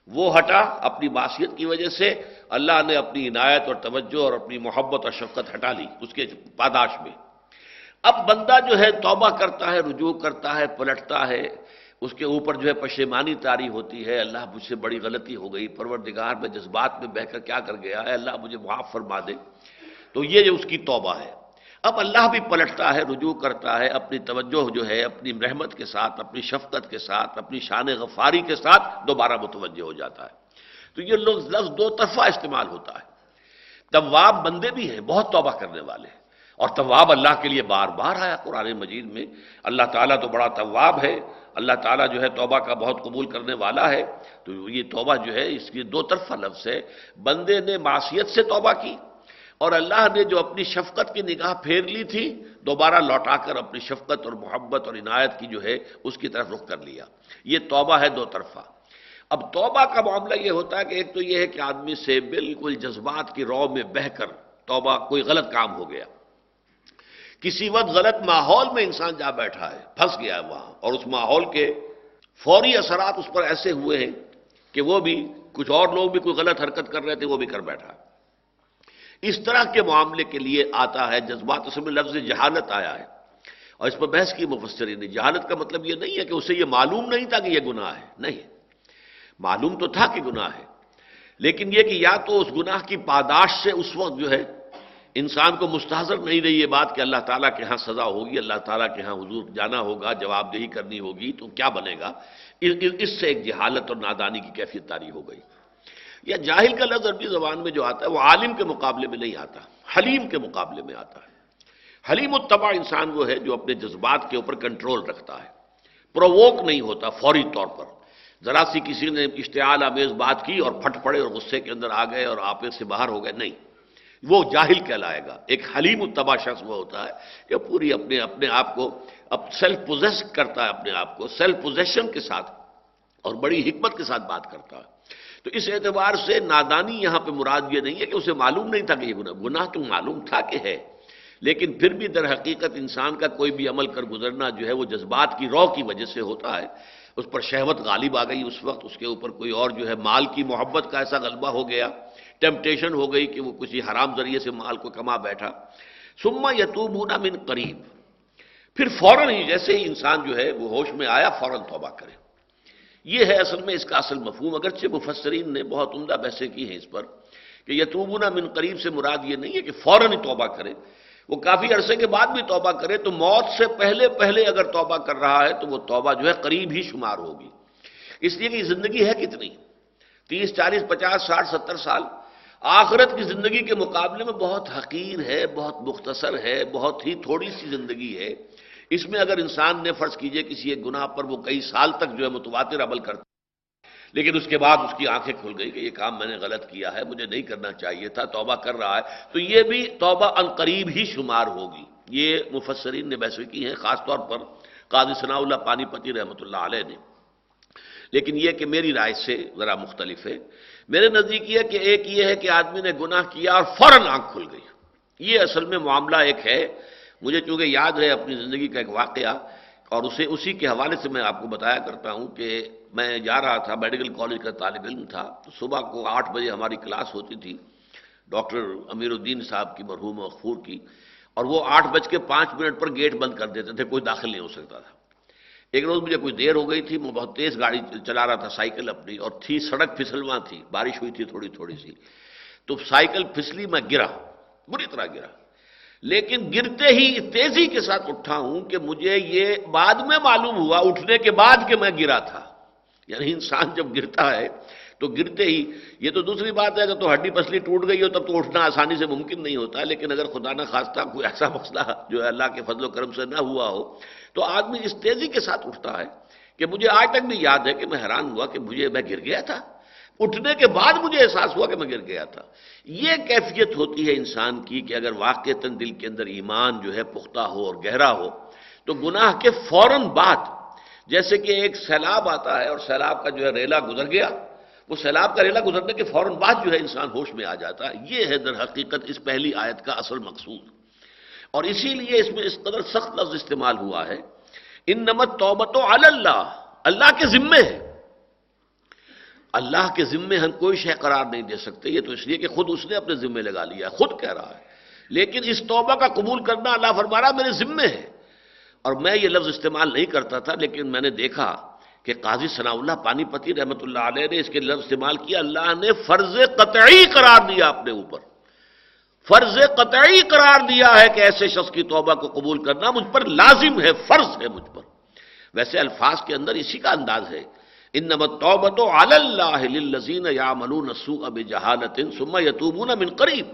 [SPEAKER 2] وہ ہٹا اپنی معاشیت کی وجہ سے، اللہ نے اپنی عنایت اور توجہ اور اپنی محبت اور شفقت ہٹا لی اس کے پاداش میں۔ اب بندہ جو ہے، توبہ کرتا ہے، رجوع کرتا ہے، پلٹتا ہے اس کے اوپر جو ہے پشیمانی تاری ہوتی ہے، اللہ مجھ سے بڑی غلطی ہو گئی، پروردگار میں جذبات میں بہ کر کیا کر گیا ہے؟ اللہ مجھے معاف فرما دے۔ تو یہ جو اس کی توبہ ہے۔ اب اللہ بھی پلٹتا ہے، رجوع کرتا ہے، اپنی توجہ جو ہے، اپنی رحمت کے ساتھ، اپنی شفقت کے ساتھ، اپنی شان غفاری کے ساتھ دوبارہ متوجہ ہو جاتا ہے۔ تو یہ لفظ لفظ دو طرفہ استعمال ہوتا ہے۔ طواب بندے بھی ہیں، بہت توبہ کرنے والے اور طواب اللہ کے لیے بار بار آیا قرآن مجید میں۔ اللہ تعالیٰ تو بڑا طواب ہے۔ اللہ تعالیٰ جو ہے توبہ کا بہت قبول کرنے والا ہے، تو یہ توبہ جو ہے، اس کی دو طرفہ لفظ ہے۔ بندے نے معاشیت سے توبہ کی اور اللہ نے جو اپنی شفقت کی نگاہ پھیر لی تھی، دوبارہ لوٹا کر اپنی شفقت اور محبت اور عنایت کی جو ہے، اس کی طرف رخ کر لیا۔ یہ توبہ ہے دو طرفہ۔ اب توبہ کا معاملہ یہ ہوتا ہے کہ ایک تو یہ ہے کہ آدمی سے بالکل جذبات کی رو میں بہ کر توبہ، کوئی غلط کام ہو گیا۔ کسی وقت غلط ماحول میں انسان جا بیٹھا ہے، پھنس گیا ہے وہاں، اور اس ماحول کے فوری اثرات اس پر ایسے ہوئے ہیں کہ وہ بھی کچھ اور لوگ بھی کوئی غلط حرکت کر رہے تھے، وہ بھی کر بیٹھا۔ اس طرح کے معاملے کے لیے آتا ہے، جذبات اس میں لفظ جہالت آیا ہے۔ اور اس پر بحث کی مفسری نہیں جہالت کا مطلب یہ نہیں ہے کہ اسے یہ معلوم نہیں تھا کہ یہ گناہ ہے، نہیں۔ معلوم تو تھا کہ گناہ ہے، لیکن یہ کہ یا تو اس گناہ کی پاداش سے اس وقت جو ہے انسان کو مستحضر نہیں رہی یہ بات کہ اللہ تعالیٰ کے ہاں سزا ہوگی، اللہ تعالیٰ کے ہاں حضور جانا ہوگا جواب دہی کرنی ہوگی، تو کیا بنے گا؟ اس سے ایک جہالت اور نادانی کی کیفیت تاری ہو گئی۔ یا جاہل کا لفظ عربی زبان میں جو آتا ہے، وہ عالم کے مقابلے میں نہیں آتا، حلیم کے مقابلے میں آتا ہے۔ حلیم التبا انسان وہ ہے جو اپنے جذبات کے اوپر کنٹرول رکھتا ہے پرووک نہیں ہوتا، فوری طور پر۔ ذرا سی کسی نے اشتعال آمیز بات کی اور پھٹ پڑے اور غصے کے اندر آ گئے اور آپے سے باہر ہو گئے، نہیں۔ وہ جاہل کہلائے گا۔ ایک حلیم التبا شخص وہ ہوتا ہے کہ پوری اپنے اپنے آپ کو اب سیلف پوزیس کرتا ہے اپنے آپ کو سیلف پوزیشن کے ساتھ اور بڑی حکمت کے ساتھ بات کرتا ہے۔ تو اس اعتبار سے نادانی یہاں پہ مراد یہ نہیں ہے کہ اسے معلوم نہیں تھا کہ یہ گناہ گناہ تو معلوم تھا کہ ہے، لیکن پھر بھی در حقیقت انسان کا کوئی بھی عمل کر گزرنا جو ہے وہ جذبات کی رو کی وجہ سے ہوتا ہے۔ اس پر شہوت غالب آ گئی۔ اس وقت اس کے اوپر کوئی اور جو ہے مال کی محبت کا ایسا غلبہ ہو گیا۔ ٹیمپٹیشن ہو گئی کہ وہ کسی حرام ذریعے سے مال کو کما بیٹھا۔ سما یتوبونا من قریب۔ پھر فوراً ہی جیسے ہی انسان جو ہے وہ ہوش میں آیا، فوراً توبہ کرے۔ یہ ہے اصل میں اس کا اصل مفہوم۔ اگرچہ مفسرین نے بہت عمدہ بحثیں کی ہیں اس پر کہ یتوبونا من قریب سے مراد یہ نہیں ہے کہ فوراً ہی توبہ کرے۔ وہ کافی عرصے کے بعد بھی توبہ کرے تو موت سے پہلے پہلے اگر توبہ کر رہا ہے تو وہ توبہ جو ہے قریب ہی شمار ہوگی۔ اس لیے کہ زندگی ہے کتنی؟ تیس، چالیس، پچاس، ساٹھ، ستر سال۔ آخرت کی زندگی کے مقابلے میں بہت حقیر ہے، بہت مختصر ہے، بہت ہی تھوڑی سی زندگی ہے۔ اس میں اگر انسان نے فرض کیجیے کسی ایک گناہ پر وہ کئی سال تک جو ہے متواتر عمل کرتا لیکن اس کے بعد اس کی آنکھیں کھل گئی کہ یہ کام میں نے غلط کیا ہے، مجھے نہیں کرنا چاہیے تھا، توبہ کر رہا ہے، تو یہ بھی توبہ قریب ہی شمار ہوگی۔ یہ مفسرین نے بحث کی ہیں، خاص طور پر قاضی ثناء اللہ پانی پتی رحمۃ اللہ علیہ نے۔ لیکن یہ کہ میری رائے سے ذرا مختلف ہے۔ میرے نزدیک یہ کہ ایک یہ ہے کہ آدمی نے گناہ کیا اور فوراً آنکھ کھل گئی۔ یہ اصل میں معاملہ ایک ہے۔ مجھے چونکہ یاد ہے اپنی زندگی کا ایک واقعہ اور اسے اسی کے حوالے سے میں آپ کو بتایا کرتا ہوں کہ میں جا رہا تھا، میڈیکل کالج کا طالب علم تھا۔ تو صبح کو آٹھ بجے ہماری کلاس ہوتی تھی، ڈاکٹر امیر الدین صاحب کی مرحوم مغفور کی۔ اور وہ آٹھ بج کے پانچ منٹ پر گیٹ بند کر دیتے تھے، کوئی داخل نہیں ہو سکتا تھا۔ ایک روز مجھے کوئی دیر ہو گئی تھی، میں بہت تیز گاڑی چلا رہا تھا، سائیکل اپنی، اور تھی، سڑک پھسلواں تھی، بارش ہوئی تھی تھوڑی تھوڑی سی۔ تو سائیکل پھسلی، میں گرا، بری طرح گرا۔ لیکن گرتے ہی تیزی کے ساتھ اٹھا ہوں کہ مجھے یہ بعد میں معلوم ہوا، اٹھنے کے بعد کہ میں گرا تھا۔ یعنی انسان جب گرتا ہے، تو گرتے ہی، یہ تو دوسری بات ہے، اگر تو ہڈی پسلی ٹوٹ گئی ہو، تب تو اٹھنا آسانی سے ممکن نہیں ہوتا۔ لیکن اگر خدا نہ خواستہ کوئی ایسا مسئلہ جو ہے اللہ کے فضل و کرم سے نہ ہوا ہو تو آدمی اس تیزی کے ساتھ اٹھتا ہے کہ مجھے آج تک بھی یاد ہے کہ میں حیران ہوا کہ مجھے میں گر گیا تھا۔ اٹھنے کے بعد مجھے احساس ہوا کہ میں گر گیا تھا۔ یہ کیفیت ہوتی ہے انسان کی کہ اگر واقع دل کے اندر ایمان جو ہے پختہ ہو اور گہرا ہو، تو گناہ کے فوراً بعد جیسے کہ ایک سیلاب آتا ہے اور سیلاب کا جو ہے ریلا گزر گیا، وہ سیلاب کا ریلا گزرنے کے فوراً بعد جو ہے انسان ہوش میں آ جاتا ہے۔ یہ ہے در حقیقت اس پہلی آیت کا اصل مقصود۔ اور اسی لیے اس میں اس قدر سخت لفظ استعمال ہوا ہے۔ ان نمت توبت و اللہ اللہ کے ذمے ہے۔ اللہ کے ذمے ہم کوئی شے قرار نہیں دے سکتے، یہ تو اس لیے کہ خود اس نے اپنے ذمے لگا لیا ہے خود کہہ رہا ہے۔ لیکن اس توبہ کا قبول کرنا اللہ فرما رہا میرے ذمے ہے۔ اور میں یہ لفظ استعمال نہیں کرتا تھا، لیکن میں نے دیکھا کہ قاضی ثناء اللہ پانی پتی رحمۃ اللہ علیہ نے اس کے لفظ استعمال کیا۔ اللہ نے فرض قطعی قرار دیا اپنے اوپر۔ فرض قطعی قرار دیا ہے کہ ایسے شخص کی توبہ کو قبول کرنا مجھ پر لازم ہے، فرض ہے مجھ پر۔ ویسے الفاظ کے اندر اسی کا انداز ہے۔ ان توبت اللہ للذین یعملون السوء بجہالت ثم یتوبون من قریب۔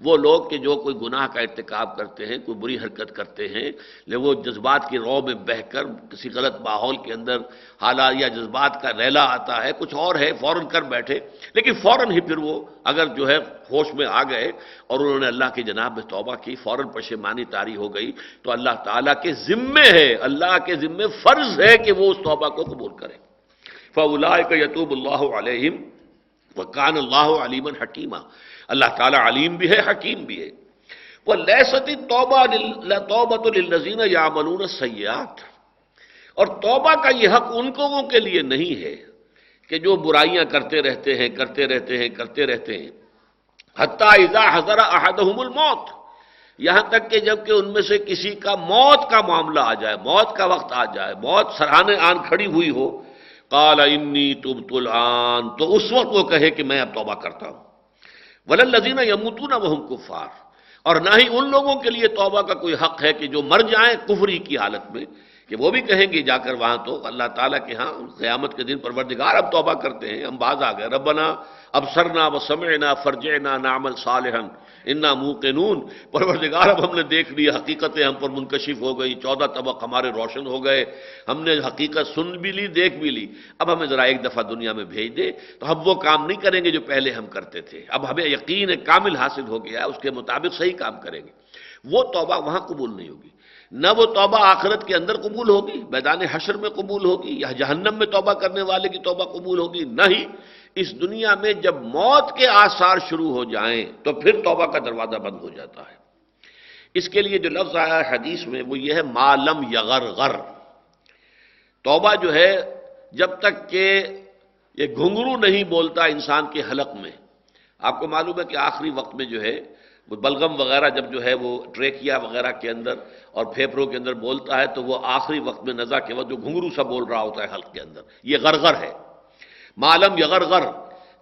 [SPEAKER 2] وہ لوگ کہ جو کوئی گناہ کا ارتکاب کرتے ہیں، کوئی بری حرکت کرتے ہیں وہ جذبات کی رو میں بہ کر کسی غلط ماحول کے اندر حالات یا جذبات کا ریلا آتا ہے، کچھ اور ہے، فوراً کر بیٹھے۔ لیکن فوراً ہی پھر وہ اگر جو ہے ہوش میں آ گئے اور انہوں نے اللہ کی جناب میں توبہ کی، فوراً پشیمانی تاری ہو گئی، تو اللہ تعالیٰ کے ذمے ہے، اللہ کے ذمے فرض ہے کہ وہ اس توبہ کو قبول کریں فلاح کا یتوب اللہ علیہم وکان اللہ علیم حکیمہ اللہ تعالیٰ علیم بھی ہے، حکیم بھی ہے۔ وہ لہستی توبہ توبۃ النزین یا منون سیاحت اور توبہ کا یہ حق ان لوگوں کے لیے نہیں ہے کہ جو برائیاں کرتے رہتے ہیں، کرتے رہتے ہیں، کرتے رہتے ہیں۔ حتیٰ اذا حضر احدہم الموت۔ یہاں تک کہ جبکہ ان میں سے کسی کا موت کا معاملہ آ جائے، موت کا وقت آ جائے، موت سرحانے آن کھڑی ہوئی ہو۔ انی تب تلان تو اس وقت وہ کہے کہ میں اب توبہ کرتا ہوں۔ وللزین یموتون وہم کفار۔ اور نہ ہی ان لوگوں کے لیے توبہ کا کوئی حق ہے کہ جو مر جائیں کفری کی حالت میں، کہ وہ بھی کہیں گے جا کر وہاں تو اللہ تعالیٰ کے ہاں قیامت کے دن پروردگار اب توبہ کرتے ہیں، ہم باز آ گئے، ربنا ابسرنا و سمعنا فرجنا نامل صالحن انا موقنون. پروردگار، اب ہم نے دیکھ لی، حقیقتیں ہم پر منکشف ہو گئی. چودہ طبق ہمارے روشن ہو گئے. ہم نے حقیقت سن بھی لی، دیکھ بھی لی. اب ہمیں ذرا ایک دفعہ دنیا میں بھیج دے. تو ہم وہ کام نہیں کریں گے جو پہلے ہم کرتے تھے. اب ہمیں یقین کامل حاصل ہو گیا ہے، اس کے مطابق صحیح کام کریں گے. وہ توبہ وہاں قبول نہیں ہوگی. نہ وہ توبہ آخرت کے اندر قبول ہوگی، میدان حشر میں قبول ہوگی، یا جہنم میں توبہ کرنے والے کی توبہ قبول ہوگی، نہیں. اس دنیا میں جب موت کے آثار شروع ہو جائیں تو پھر توبہ کا دروازہ بند ہو جاتا ہے۔ اس کے لیے جو لفظ آیا ہے حدیث میں وہ یہ ہے معلم یغر غر توبہ جو ہے، جب تک کہ یہ گھنگرو نہیں بولتا انسان کے حلق میں۔ آپ کو معلوم ہے کہ آخری وقت میں جو ہے، وہ بلغم وغیرہ جب جو ہے، وہ ٹریکیا وغیرہ کے اندر اور پھیپڑوں کے اندر بولتا ہے تو وہ آخری وقت میں نزا کے وقت جو گھنگرو سا بول رہا ہوتا ہے حلق کے اندر۔ یہ غرغر ہے۔ معلوم یغر غر۔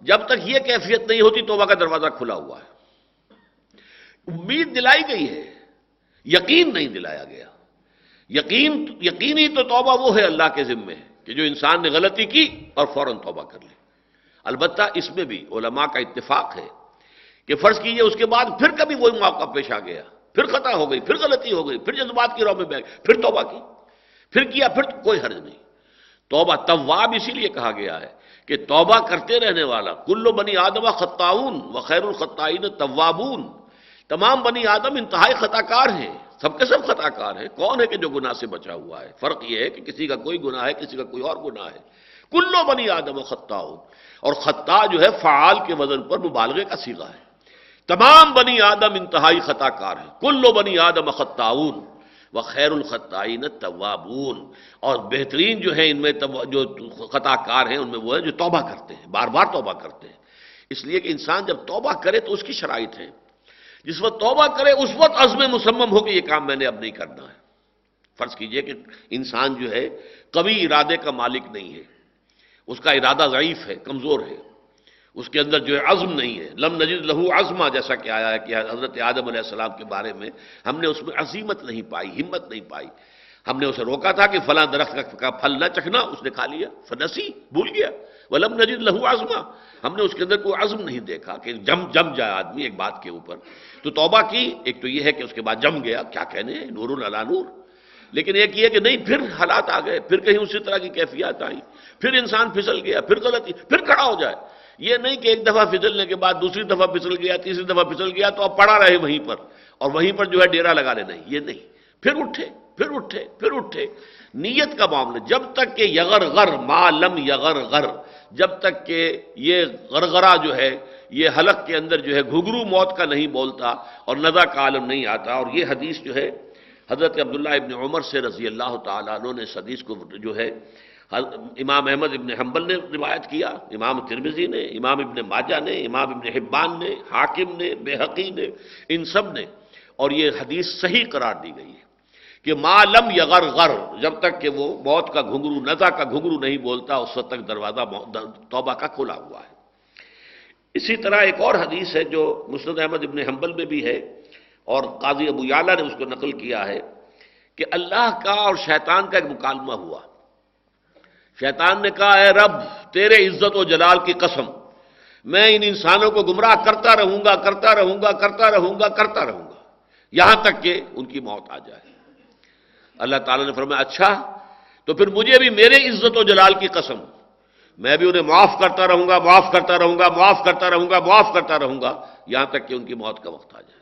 [SPEAKER 2] جب تک یہ کیفیت نہیں ہوتی توبہ کا دروازہ کھلا ہوا ہے۔ امید دلائی گئی ہے، یقین نہیں دلایا گیا۔ یقین یقینی تو توبہ وہ ہے اللہ کے ذمے کہ جو انسان نے غلطی کی اور فوراً توبہ کر لی البتہ اس میں بھی علماء کا اتفاق ہے کہ فرض کیجیے اس کے بعد پھر کبھی وہی موقع پیش آ گیا۔ پھر خطا ہو گئی، پھر غلطی ہو گئی، پھر جذبات کی رو میں بیٹھ، پھر توبہ کی۔ پھر کیا، پھر کوئی حرج نہیں۔ توبہ طواب اسی لیے کہا گیا ہے کہ توبہ کرتے رہنے والا، کلو بنی آدم خطاون و خیر الخطائین طوابون تمام بنی آدم انتہائی خطا کار ہیں، سب کے سب خطا کار ہیں۔ کون ہے کہ جو گناہ سے بچا ہوا ہے؟ فرق یہ ہے کہ کسی کا کوئی گناہ ہے، کسی کا کوئی اور گناہ ہے۔ کلو بنی آدم و خطاون اور خطا جو ہے، فعال کے وزن پر مبالغے کا سیگا ہے۔ تمام بنی آدم انتہائی خطا کار ہیں۔ کلو بنی آدم خطاون و خیر الخطائین طوابون اور بہترین جو ہیں ان میں جو خطا کار ہیں ان میں وہ ہے جو توبہ کرتے ہیں، بار بار توبہ کرتے ہیں۔ اس لیے کہ انسان جب توبہ کرے تو اس کی شرائط ہے جس وقت توبہ کرے، اس وقت عزم مسمم ہو کہ یہ کام میں نے اب نہیں کرنا ہے۔ فرض کیجیے کہ انسان جو ہے، کبھی ارادے کا مالک نہیں ہے۔ اس کا ارادہ ضعیف ہے، کمزور ہے۔ اس کے اندر جو ہے عزم نہیں ہے۔ لم نجد لہو عزمہ جیسا کہ آیا ہے کہ حضرت آدم علیہ السلام کے بارے میں ہم نے اس میں عظیمت نہیں پائی، ہمت نہیں پائی۔ ہم نے اسے روکا تھا کہ فلاں درخت کا پھل نہ چکھنا، اس نے کھا لیا، فنسی، بھول گیا۔ وہ لم نجد لہو عزمہ ہم نے اس کے اندر کوئی عزم نہیں دیکھا کہ جم جم جائے آدمی ایک بات کے اوپر۔ تو توبہ کی، ایک تو یہ ہے کہ اس کے بعد جم گیا۔ کیا کہنے نور اللہ نور۔ لیکن ایک یہ کہ نہیں، پھر حالات آ گئے، پھر کہیں اسی طرح کی کیفیات آئی پھر انسان پھسل گیا، پھر غلطی، پھر کھڑا ہو جائے۔ یہ نہیں کہ ایک دفعہ پھسلنے کے بعد دوسری دفعہ پھسل گیا، تیسری دفعہ پھسل گیا، تو اب پڑا رہے وہیں پر۔ اور وہیں پر جو ہے ڈیرا لگا لے نہیں، یہ نہیں۔ پھر اٹھے پھر اٹھے پھر اٹھے۔ نیت کا معاملہ، جب تک کہ یغر غر ما لم یغر غر جب تک کہ یہ غرغرا جو ہے، یہ حلق کے اندر جو ہے گھگرو موت کا نہیں بولتا اور نزا کا عالم نہیں آتا۔ اور یہ حدیث جو ہے، حضرت عبداللہ ابن عمر سے رضی اللہ تعالیٰ عنہ نے اس حدیث کو جو ہے امام احمد ابن حنبل نے روایت کیا، امام ترمزی نے، امام ابن ماجہ نے، امام ابن حبان نے، حاکم نے بے حقی نے، ان سب نے، اور یہ حدیث صحیح قرار دی گئی ہے کہ معلم یغر غر، جب تک کہ وہ موت کا گھنگرو نزا کا گھنگرو نہیں بولتا، اس وقت تک دروازہ توبہ کا کھلا ہوا ہے۔ اسی طرح ایک اور حدیث ہے جو مسرد احمد ابن حنبل میں بھی ہے، اور قاضی ابو یالا نے اس کو نقل کیا ہے کہ اللہ کا اور شیطان کا ایک مکالمہ ہوا۔ شیطان نے کہا، اے رب، تیرے عزت و جلال کی قسم، میں ان انسانوں کو گمراہ کرتا رہوں گا، کرتا رہوں گا، کرتا رہوں گا، کرتا رہوں گا، یہاں تک کہ ان کی موت آ جائے. اللہ تعالیٰ نے فرمایا اچھا تو پھر مجھے بھی میرے عزت و جلال کی قسم، میں بھی انہیں معاف کرتا رہوں گا، معاف کرتا رہوں گا، معاف کرتا رہوں گا، معاف کرتا رہوں گا، یہاں تک کہ ان کی موت کا وقت آ جائے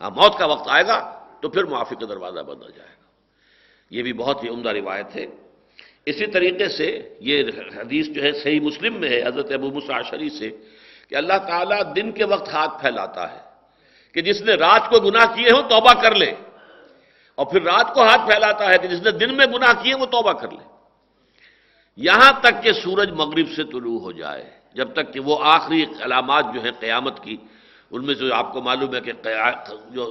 [SPEAKER 2] ہاں موت کا وقت آئے گا، تو پھر معافی کا دروازہ بند ہو جائے گا۔ یہ بھی بہت ہی عمدہ روایت ہے۔ اسی طریقے سے یہ حدیث جو ہے صحیح مسلم میں ہے، حضرت ابو مساشری سے، کہ اللہ تعالیٰ دن کے وقت ہاتھ پھیلاتا ہے کہ جس نے رات کو گناہ کیے ہوں توبہ کر لے، اور پھر رات کو ہاتھ پھیلاتا ہے کہ جس نے دن میں گناہ کیے وہ توبہ کر لے۔ یہاں تک کہ سورج مغرب سے طلوع ہو جائے، جب تک کہ وہ آخری علامات جو ہیں قیامت کی، ان میں جو آپ کو معلوم ہے کہ جو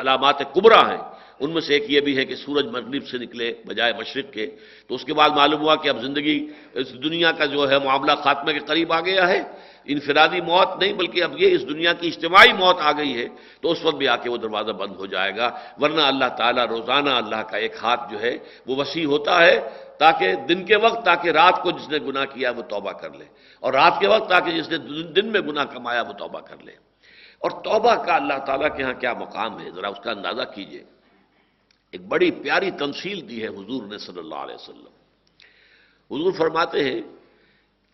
[SPEAKER 2] علامات کبرا ہیں ان میں سے ایک یہ بھی ہے کہ سورج مغرب سے نکلے بجائے مشرق کے، تو اس کے بعد معلوم ہوا کہ اب زندگی اس دنیا کا جو ہے معاملہ خاتمے کے قریب آ گیا ہے، انفرادی موت نہیں، بلکہ اب یہ اس دنیا کی اجتماعی موت آ گئی ہے، تو اس وقت بھی آ کے وہ دروازہ بند ہو جائے گا۔ ورنہ اللہ تعالیٰ روزانہ اللہ کا ایک ہاتھ جو ہے وہ وسیع ہوتا ہے، تاکہ دن کے وقت، تاکہ رات کو جس نے گناہ کیا وہ توبہ کر لے۔ اور رات کے وقت، تاکہ جس نے دن میں گناہ کمایا وہ توبہ کر لے۔ اور توبہ کا اللہ تعالیٰ کے ہاں کیا مقام ہے؟ ذرا اس کا اندازہ کیجیے۔ ایک بڑی پیاری تمثیل دی ہے حضور نے صلی اللہ علیہ وسلم۔ حضور فرماتے ہیں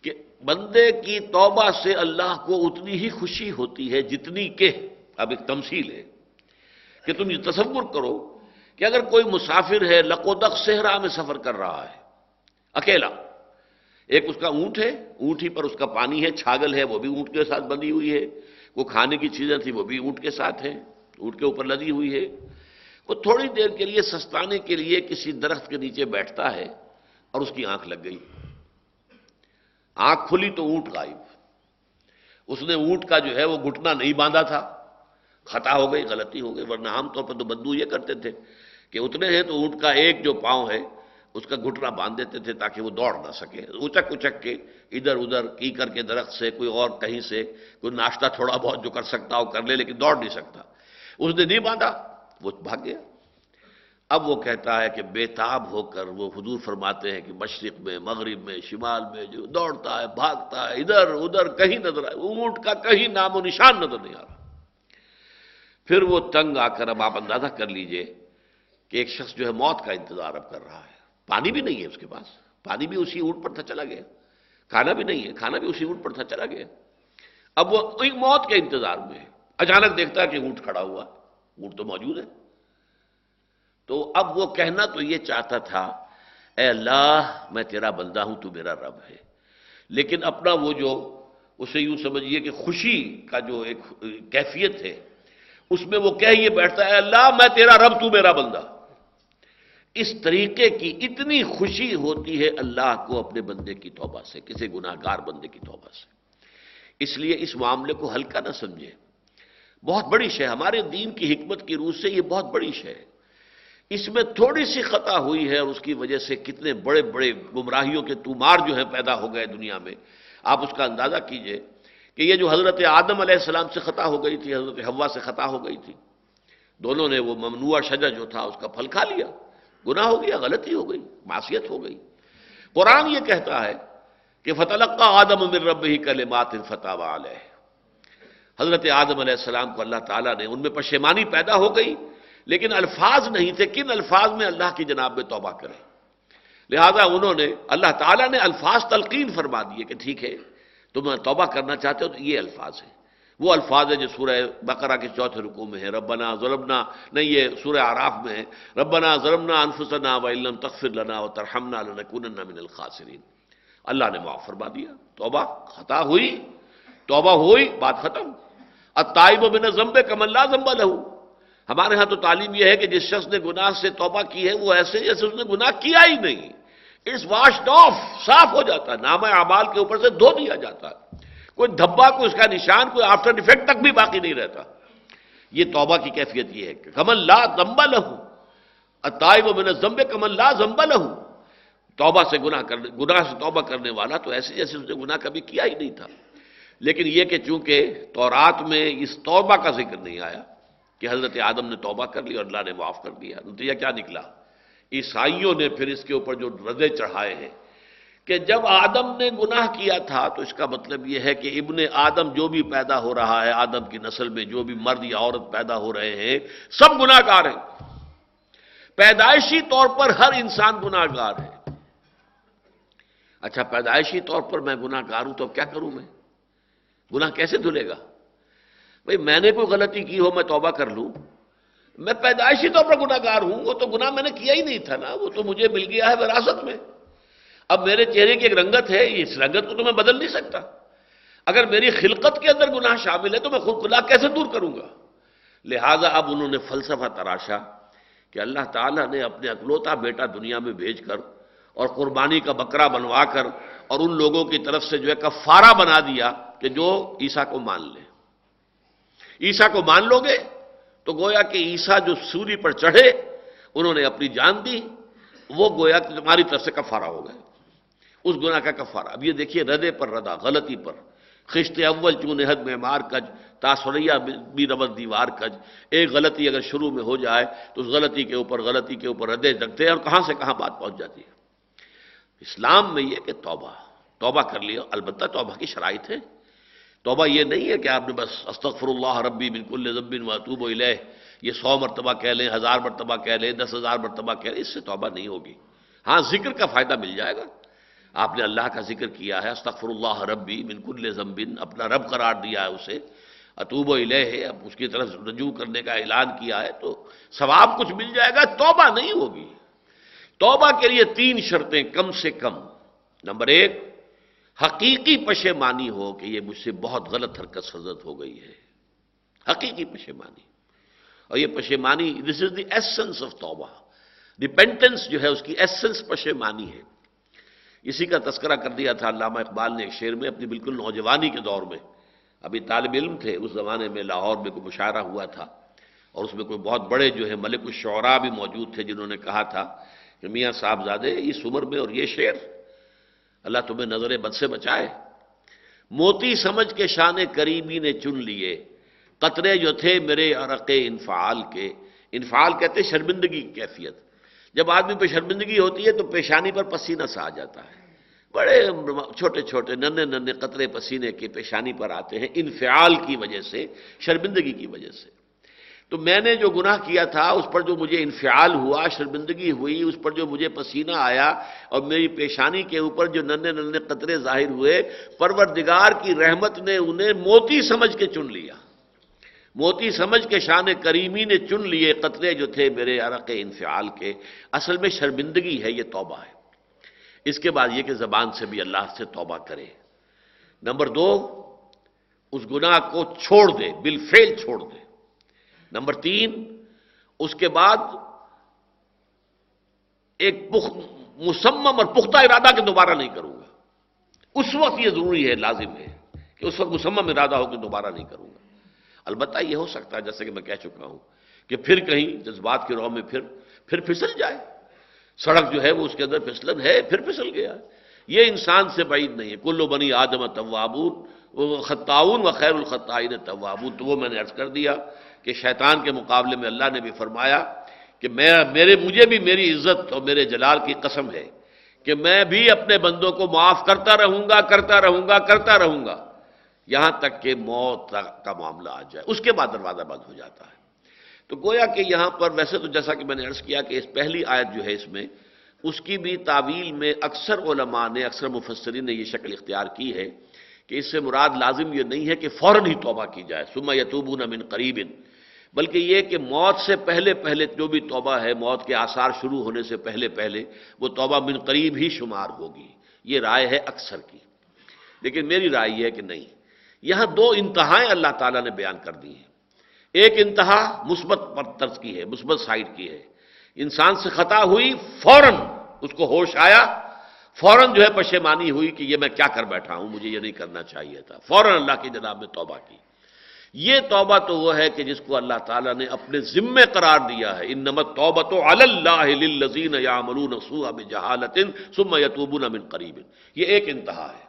[SPEAKER 2] کہ بندے کی توبہ سے اللہ کو اتنی ہی خوشی ہوتی ہے جتنی کہ، اب ایک تمثیل ہے، کہ تم یہ تصور کرو کہ اگر کوئی مسافر ہے لقودق صحرا میں سفر کر رہا ہے، اکیلا، ایک اس کا اونٹ ہے، اونٹ ہی پر اس کا پانی ہے، چھاگل ہے، وہ بھی اونٹ کے ساتھ بندی ہوئی ہے، وہ کھانے کی چیزیں تھیں، وہ بھی اونٹ کے ساتھ ہیں، اونٹ کے اوپر لدی ہوئی ہے۔ وہ تھوڑی دیر کے لیے سستانے کے لیے کسی درخت کے نیچے بیٹھتا ہے اور اس کی آنکھ لگ گئی۔ آنکھ کھلی تو اونٹ غائب۔ اس نے اونٹ کا جو ہے وہ گھٹنا نہیں باندھا تھا۔ خطا ہو گئی، غلطی ہو گئی، ورنہ عام طور پر تو بدو یہ کرتے تھے کہ اتنے ہیں تو اونٹ کا ایک جو پاؤں ہے، اس کا گھٹنا باندھ دیتے تھے تاکہ وہ دوڑ نہ سکے۔ اچک اچک کے ادھر ادھر کی کر کے درخت سے، کوئی اور کہیں سے، کوئی ناشتہ تھوڑا بہت جو کر سکتا ہو، کر لے، لیکن دوڑ نہیں سکتا۔ اس نے نہیں باندھا۔ وہ بھاگ گیا۔ اب وہ کہتا ہے کہ بےتاب ہو کر وہ حضور فرماتے ہیں کہ مشرق میں، مغرب میں، شمال میں جو دوڑتا ہے، بھاگتا ہے، ادھر ادھر، کہیں نظر آئے۔ اونٹ کا کہیں نام و نشان نظر نہیں آ رہا۔ پھر وہ تنگ آ کر اب آپ اندازہ کر لیجیے کہ ایک شخص جو ہے موت کا انتظار اب کر رہا ہے۔ پانی بھی نہیں ہے اس کے پاس۔ پانی بھی اسی اونٹ پر تھا چلا گیا۔ کھانا بھی نہیں ہے۔ کھانا بھی اسی اونٹ پر تھا چلا گیا۔ اب وہ ایک موت کے انتظار میں ہے۔ اچانک دیکھتا ہے کہ اونٹ کھڑا ہوا اونٹ تو موجود ہے۔ تو اب وہ کہنا تو یہ چاہتا تھا، اے اللہ، میں تیرا بندہ ہوں، تو میرا رب ہے۔ لیکن اپنا وہ جو، اسے یوں سمجھیے کہ خوشی کا جو ایک کیفیت ہے، اس میں وہ کہہ یہ بیٹھتا ہے اللہ، میں تیرا رب، تو میرا بندہ۔ اس طریقے کی اتنی خوشی ہوتی ہے اللہ کو اپنے بندے کی توبہ سے، کسی گناہ گار بندے کی توبہ سے۔ اس لیے اس معاملے کو ہلکا نہ سمجھے۔ بہت بڑی شے ہمارے دین کی حکمت کی روح سے یہ بہت بڑی شے ہے۔ اس میں تھوڑی سی خطا ہوئی ہے اور اس کی وجہ سے کتنے بڑے بڑے گمراہیوں کے تمار جو ہیں پیدا ہو گئے دنیا میں۔ آپ اس کا اندازہ کیجیے کہ یہ جو حضرت آدم علیہ السلام سے خطا ہو گئی تھی، حضرت ہوا سے خطا ہو گئی تھی، دونوں نے وہ ممنوع شجر جو تھا اس کا پھل کھا لیا۔ گناہ ہو گیا، غلطی ہو گئی، معصیت ہو گئی۔ قرآن یہ کہتا ہے کہ فتح آدم امر رب ہی کل مات فتح علیہ حضرت آدم علیہ السلام کو اللہ تعالیٰ نے ان میں پشیمانی پیدا ہو گئی، لیکن الفاظ نہیں تھے کن الفاظ میں اللہ کی جناب میں توبہ کرے۔ لہذا انہوں نے اللہ تعالیٰ نے الفاظ تلقین فرما دیے کہ ٹھیک ہے، تم توبہ کرنا چاہتے ہو تو یہ الفاظ ہیں۔ وہ الفاظ ہے جو سورہ بقرہ کے چوتھے رکوع میں ہے ربنا ظلمنا، نہیں یہ سورہ آراف میں ہے ربنا ظلمنا انفسنا و علم تغفر لنا و ترحمنا لنکونن من الخاسرین۔ اللہ نے معاف فرما دیا، توبہ خطا ہوئی، توبہ ہوئی، بات ختم۔ الطائب من ذنب کم اللہ ذنب لہو ہمارے ہاں تو تعلیم یہ ہے کہ جس شخص نے گناہ سے توبہ کی ہے، وہ ایسے جیسے اس نے گناہ کیا ہی نہیں۔ اٹس واشڈ آف صاف ہو جاتا ہے۔ نام اعمال کے اوپر سے دھو دیا جاتا ہے۔ کوئی دھبا، کوئی اس کا نشان، کوئی آفٹر افیکٹ تک بھی باقی نہیں رہتا۔ یہ توبہ کی کیفیت یہ ہے کہ کمل لا زمبا لہو اتائی و من زمبے کمل لا لہو توبہ سے گناہ کرنے، گناہ سے توبہ کرنے والا تو ایسے جیسے اس نے گناہ کبھی کیا ہی نہیں تھا۔ لیکن یہ کہ چونکہ تورات میں اس توبہ کا ذکر نہیں آیا کہ حضرت آدم نے توبہ کر لی اور اللہ نے معاف کر دیا، نتیجہ کیا نکلا؟ عیسائیوں نے پھر اس کے اوپر جو رضے چڑھائے ہیں کہ جب آدم نے گناہ کیا تھا تو اس کا مطلب یہ ہے کہ ابن آدم جو بھی پیدا ہو رہا ہے، آدم کی نسل میں جو بھی مرد یا عورت پیدا ہو رہے ہیں، سب گناہ گار ہیں۔ پیدائشی طور پر ہر انسان گناہ گار ہے۔ اچھا پیدائشی طور پر میں گناہ گار ہوں تو اب کیا کروں میں؟ گناہ کیسے دھلے گا؟ بھائی، میں نے کوئی غلطی کی ہو، میں توبہ کر لوں۔ میں پیدائشی طور پر گناہ گار ہوں، وہ تو گناہ میں نے کیا ہی نہیں تھا نا، وہ تو مجھے مل گیا ہے وراثت میں۔ اب میرے چہرے کی ایک رنگت ہے، اس رنگت کو تو میں بدل نہیں سکتا۔ اگر میری خلقت کے اندر گناہ شامل ہے تو میں خود گناہ کیسے دور کروں گا؟ لہذا اب انہوں نے فلسفہ تراشا کہ اللہ تعالیٰ نے اپنے اکلوتا بیٹا دنیا میں بھیج کر اور قربانی کا بکرا بنوا کر اور ان لوگوں کی طرف سے جو ہے کفارہ بنا دیا کہ جو عیسیٰ کو مان لے۔ عیسیٰ کو مان لو گے تو گویا کہ عیسیٰ جو سوری پر چڑھے، انہوں نے اپنی جان دی، وہ گویا کہ تمہاری طرف سے کفارہ ہو گئے۔ اس گناہ کا کفارہ۔ اب یہ دیکھیے ردے پر ردا، غلطی پر۔ خشت اول چون حد میں مار کج تاثریہ بھی ربت دیوار کج۔ ایک غلطی اگر شروع میں ہو جائے تو اس غلطی کے اوپر، غلطی کے اوپر ردے جگتے ہیں اور کہاں سے کہاں بات پہنچ جاتی ہے۔ اسلام میں یہ کہ توبہ توبہ کر لیا البتہ توبہ کی شرائط ہے توبہ یہ نہیں ہے کہ آپ نے بس استغفر اللہ ربی بالکل ضبن وطوب الہ یہ سو مرتبہ کہہ لیں، ہزار مرتبہ کہہ لیں، دس ہزار مرتبہ کہہ لیں، اس سے توبہ نہیں ہوگی۔ ہاں ذکر کا فائدہ مل جائے گا۔ آپ نے اللہ کا ذکر کیا ہے استغفر اللہ ربی بالکل ضمبن اپنا رب قرار دیا ہے اسے۔ اطوب و الہ ہے اب اس کی طرف رجوع کرنے کا اعلان کیا ہے تو ثواب کچھ مل جائے گا، توبہ نہیں ہوگی۔ توبہ کے لیے تین شرطیں کم سے کم۔ نمبر ایک، حقیقی پشیمانی ہو کہ یہ مجھ سے بہت غلط حرکت سرزت ہو گئی ہے۔ حقیقی پشیمانی اور یہ پشیمانی this is the essence of توبہ۔ ریپینٹنس جو ہے، اس کی ایسنس پشیمانی ہے۔ اسی کا تذکرہ کر دیا تھا علامہ اقبال نے ایک شعر میں اپنی بالکل نوجوانی کے دور میں۔ ابھی طالب علم تھے، اس زمانے میں لاہور میں کوئی مشاعرہ ہوا تھا۔ اور اس میں کوئی بہت بڑے جو ہے ملک الشعراء بھی موجود تھے، جنہوں نے کہا تھا کہ میاں صاحب زادے اس عمر میں اور یہ شعر، اللہ تمہیں نظر بد سے بچائے۔ موتی سمجھ کے شان قریبی نے چن لیے۔ قطرے جو تھے میرے عرق انفعال کے۔ انفعال کہتے شرمندگی کی کیفیت۔ جب آدمی پہ شرمندگی ہوتی ہے تو پیشانی پر پسینہ سا آ جاتا ہے۔ بڑے چھوٹے چھوٹے ننے ننے قطرے پسینے کے پیشانی پر آتے ہیں انفعال کی وجہ سے، شرمندگی کی وجہ سے۔ تو میں نے جو گناہ کیا تھا، اس پر جو مجھے انفعال ہوا، شرمندگی ہوئی، اس پر جو مجھے پسینہ آیا اور میری پیشانی کے اوپر جو ننے ننے قطرے ظاہر ہوئے، پروردگار کی رحمت نے انہیں موتی سمجھ کے چن لیا۔ موتی سمجھ کے شان کریمی نے چن لیے قطرے جو تھے میرے عرق انفعال کے۔ اصل میں شرمندگی ہے، یہ توبہ ہے۔ اس کے بعد یہ کہ زبان سے بھی اللہ سے توبہ کرے۔ نمبر دو، اس گناہ کو چھوڑ دے، بالفعل چھوڑ دے۔ نمبر تین، اس کے بعد ایک مسمم اور پختہ ارادہ کے دوبارہ نہیں کروں گا۔ اس وقت یہ ضروری ہے، لازم ہے کہ اس وقت مسمم ارادہ ہو کہ دوبارہ نہیں کروں گا۔ البتہ یہ ہو سکتا ہے، جیسے کہ میں کہہ چکا ہوں کہ پھر کہیں جذبات کی رو میں پھر پھر پھسل جائے۔ سڑک جو ہے وہ اس کے اندر پھسلن ہے، پھر پھسل گیا۔ یہ انسان سے بعید نہیں ہے۔ کلو بنی آدم طوابون خطاون و خیر الخطائن طوابون تو وہ میں نے عرض کر دیا۔ کہ شیطان کے مقابلے میں اللہ نے بھی فرمایا کہ میں میرے مجھے بھی میری عزت اور میرے جلال کی قسم ہے کہ میں بھی اپنے بندوں کو معاف کرتا رہوں گا، کرتا رہوں گا، کرتا رہوں گا۔ یہاں تک کہ موت کا معاملہ آ جائے۔ اس کے بعد دروازہ بند ہو جاتا ہے۔ تو گویا کہ یہاں پر ویسے تو جیسا کہ میں نے عرض کیا کہ اس پہلی آیت جو ہے اس میں، اس کی بھی تعویل میں اکثر علماء نے، اکثر مفسرین نے یہ شکل اختیار کی ہے کہ اس سے مراد لازم یہ نہیں ہے کہ فوراً ہی توبہ کی جائے۔ سما یتوبون من قریب بلکہ یہ کہ موت سے پہلے پہلے جو بھی توبہ ہے، موت کے آثار شروع ہونے سے پہلے پہلے وہ توبہ من قریب ہی شمار ہوگی۔ یہ رائے ہے اکثر کی۔ لیکن میری رائے یہ ہے کہ نہیں۔ یہاں دو انتہائیں اللہ تعالیٰ نے بیان کر دی ہیں۔ ایک انتہا مثبت پر طرز کی ہے، مثبت سائڈ کی ہے۔ انسان سے خطا ہوئی، فوراً اس کو ہوش آیا۔ فوراً جو ہے پشیمانی ہوئی کہ یہ میں کیا کر بیٹھا ہوں، مجھے یہ نہیں کرنا چاہیے تھا۔ فوراً اللہ کی جناب میں توبہ کی۔ یہ توبہ تو وہ ہے کہ جس کو اللہ تعالیٰ نے اپنے ذمے قرار دیا ہے۔ ان نمت توبہ تو اللہ یا مرون جہالت یتوبون من قریب۔ یہ ایک انتہا ہے۔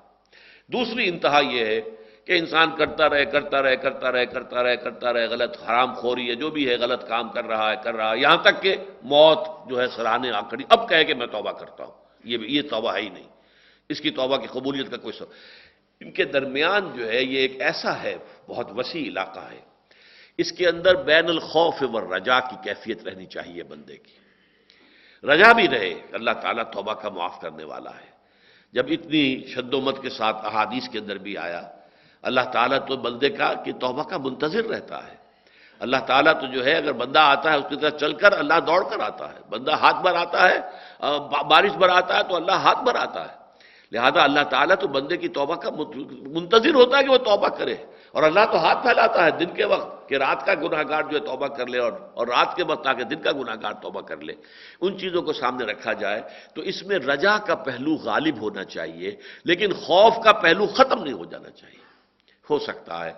[SPEAKER 2] دوسری انتہا یہ ہے کہ انسان کرتا رہے کرتا رہے کرتا رہے کرتا رہے کرتا رہے، غلط حرام خوری ہے، جو بھی ہے، غلط کام کر رہا ہے، کر رہا ہے۔ یہاں تک کہ موت جو ہے، سراہنے آ کھڑی اب کہے کہ میں توبہ کرتا ہوں۔ یہ یہ توبہ ہے ہی نہیں۔ اس کی توبہ کی قبولیت کا کوئی سب ان کے درمیان جو ہے یہ ایک ایسا ہے، بہت وسیع علاقہ ہے۔ اس کے اندر بین الخوف و رجا کی کیفیت رہنی چاہیے بندے کی۔ رجا بھی رہے، اللہ تعالیٰ توبہ کا معاف کرنے والا ہے۔ جب اتنی شد و مت کے ساتھ احادیث کے اندر بھی آیا، اللہ تعالیٰ تو بندے کا کہ توبہ کا منتظر رہتا ہے۔ اللہ تعالیٰ تو جو ہے، اگر بندہ آتا ہے، اس کی طرح چل کر اللہ دوڑ کر آتا ہے۔ بندہ ہاتھ بھر آتا ہے بارش بھر آتا ہے تو اللہ ہاتھ بھر آتا ہے۔ لہذا اللہ تعالیٰ تو بندے کی توبہ کا منتظر ہوتا ہے کہ وہ توبہ کرے اور اللہ تو ہاتھ پھیلاتا ہے دن کے وقت کہ رات کا گناہ گار جو ہے توبہ کر لے اور اور رات کے وقت آ کے دن کا گناہ گار توبہ کر لے۔ ان چیزوں کو سامنے رکھا جائے تو اس میں رجا کا پہلو غالب ہونا چاہیے، لیکن خوف کا پہلو ختم نہیں ہو جانا چاہیے۔ ہو سکتا ہے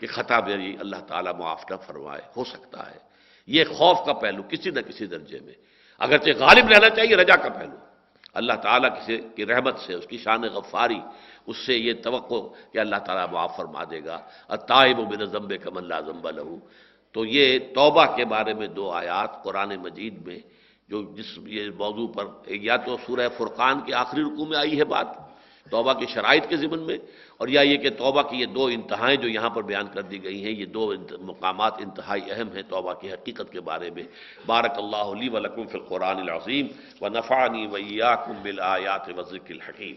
[SPEAKER 2] کہ خطا میری اللہ تعالیٰ معاف نہ فرمائے، ہو سکتا ہے۔ یہ خوف کا پہلو کسی نہ کسی درجے میں۔ اگرچہ غالب رہنا چاہیے، رجا کا پہلو۔ اللہ تعالیٰ کی رحمت سے، اس کی شان غفاری، اس سے یہ توقع کہ اللہ تعالیٰ معاف فرما دے گا۔ اطائب و بن ضمب کم اللہ ضمب لہو تو یہ توبہ کے بارے میں دو آیات قرآن مجید میں، جو جس یہ موضوع پر، یا تو سورہ فرقان کے آخری رکوع میں آئی ہے بات، توبہ کی شرائط کے ضمن میں اور یا یہ کہ توبہ کی یہ دو انتہائیں جو یہاں پر بیان کر دی گئی ہیں، یہ دو مقامات انتہائی اہم ہیں توبہ کی حقیقت کے بارے میں۔ بارک اللہ علی ولکم فی القرآن العظیم و نفانی ویاکم بالآیات و ذکر الحکیم۔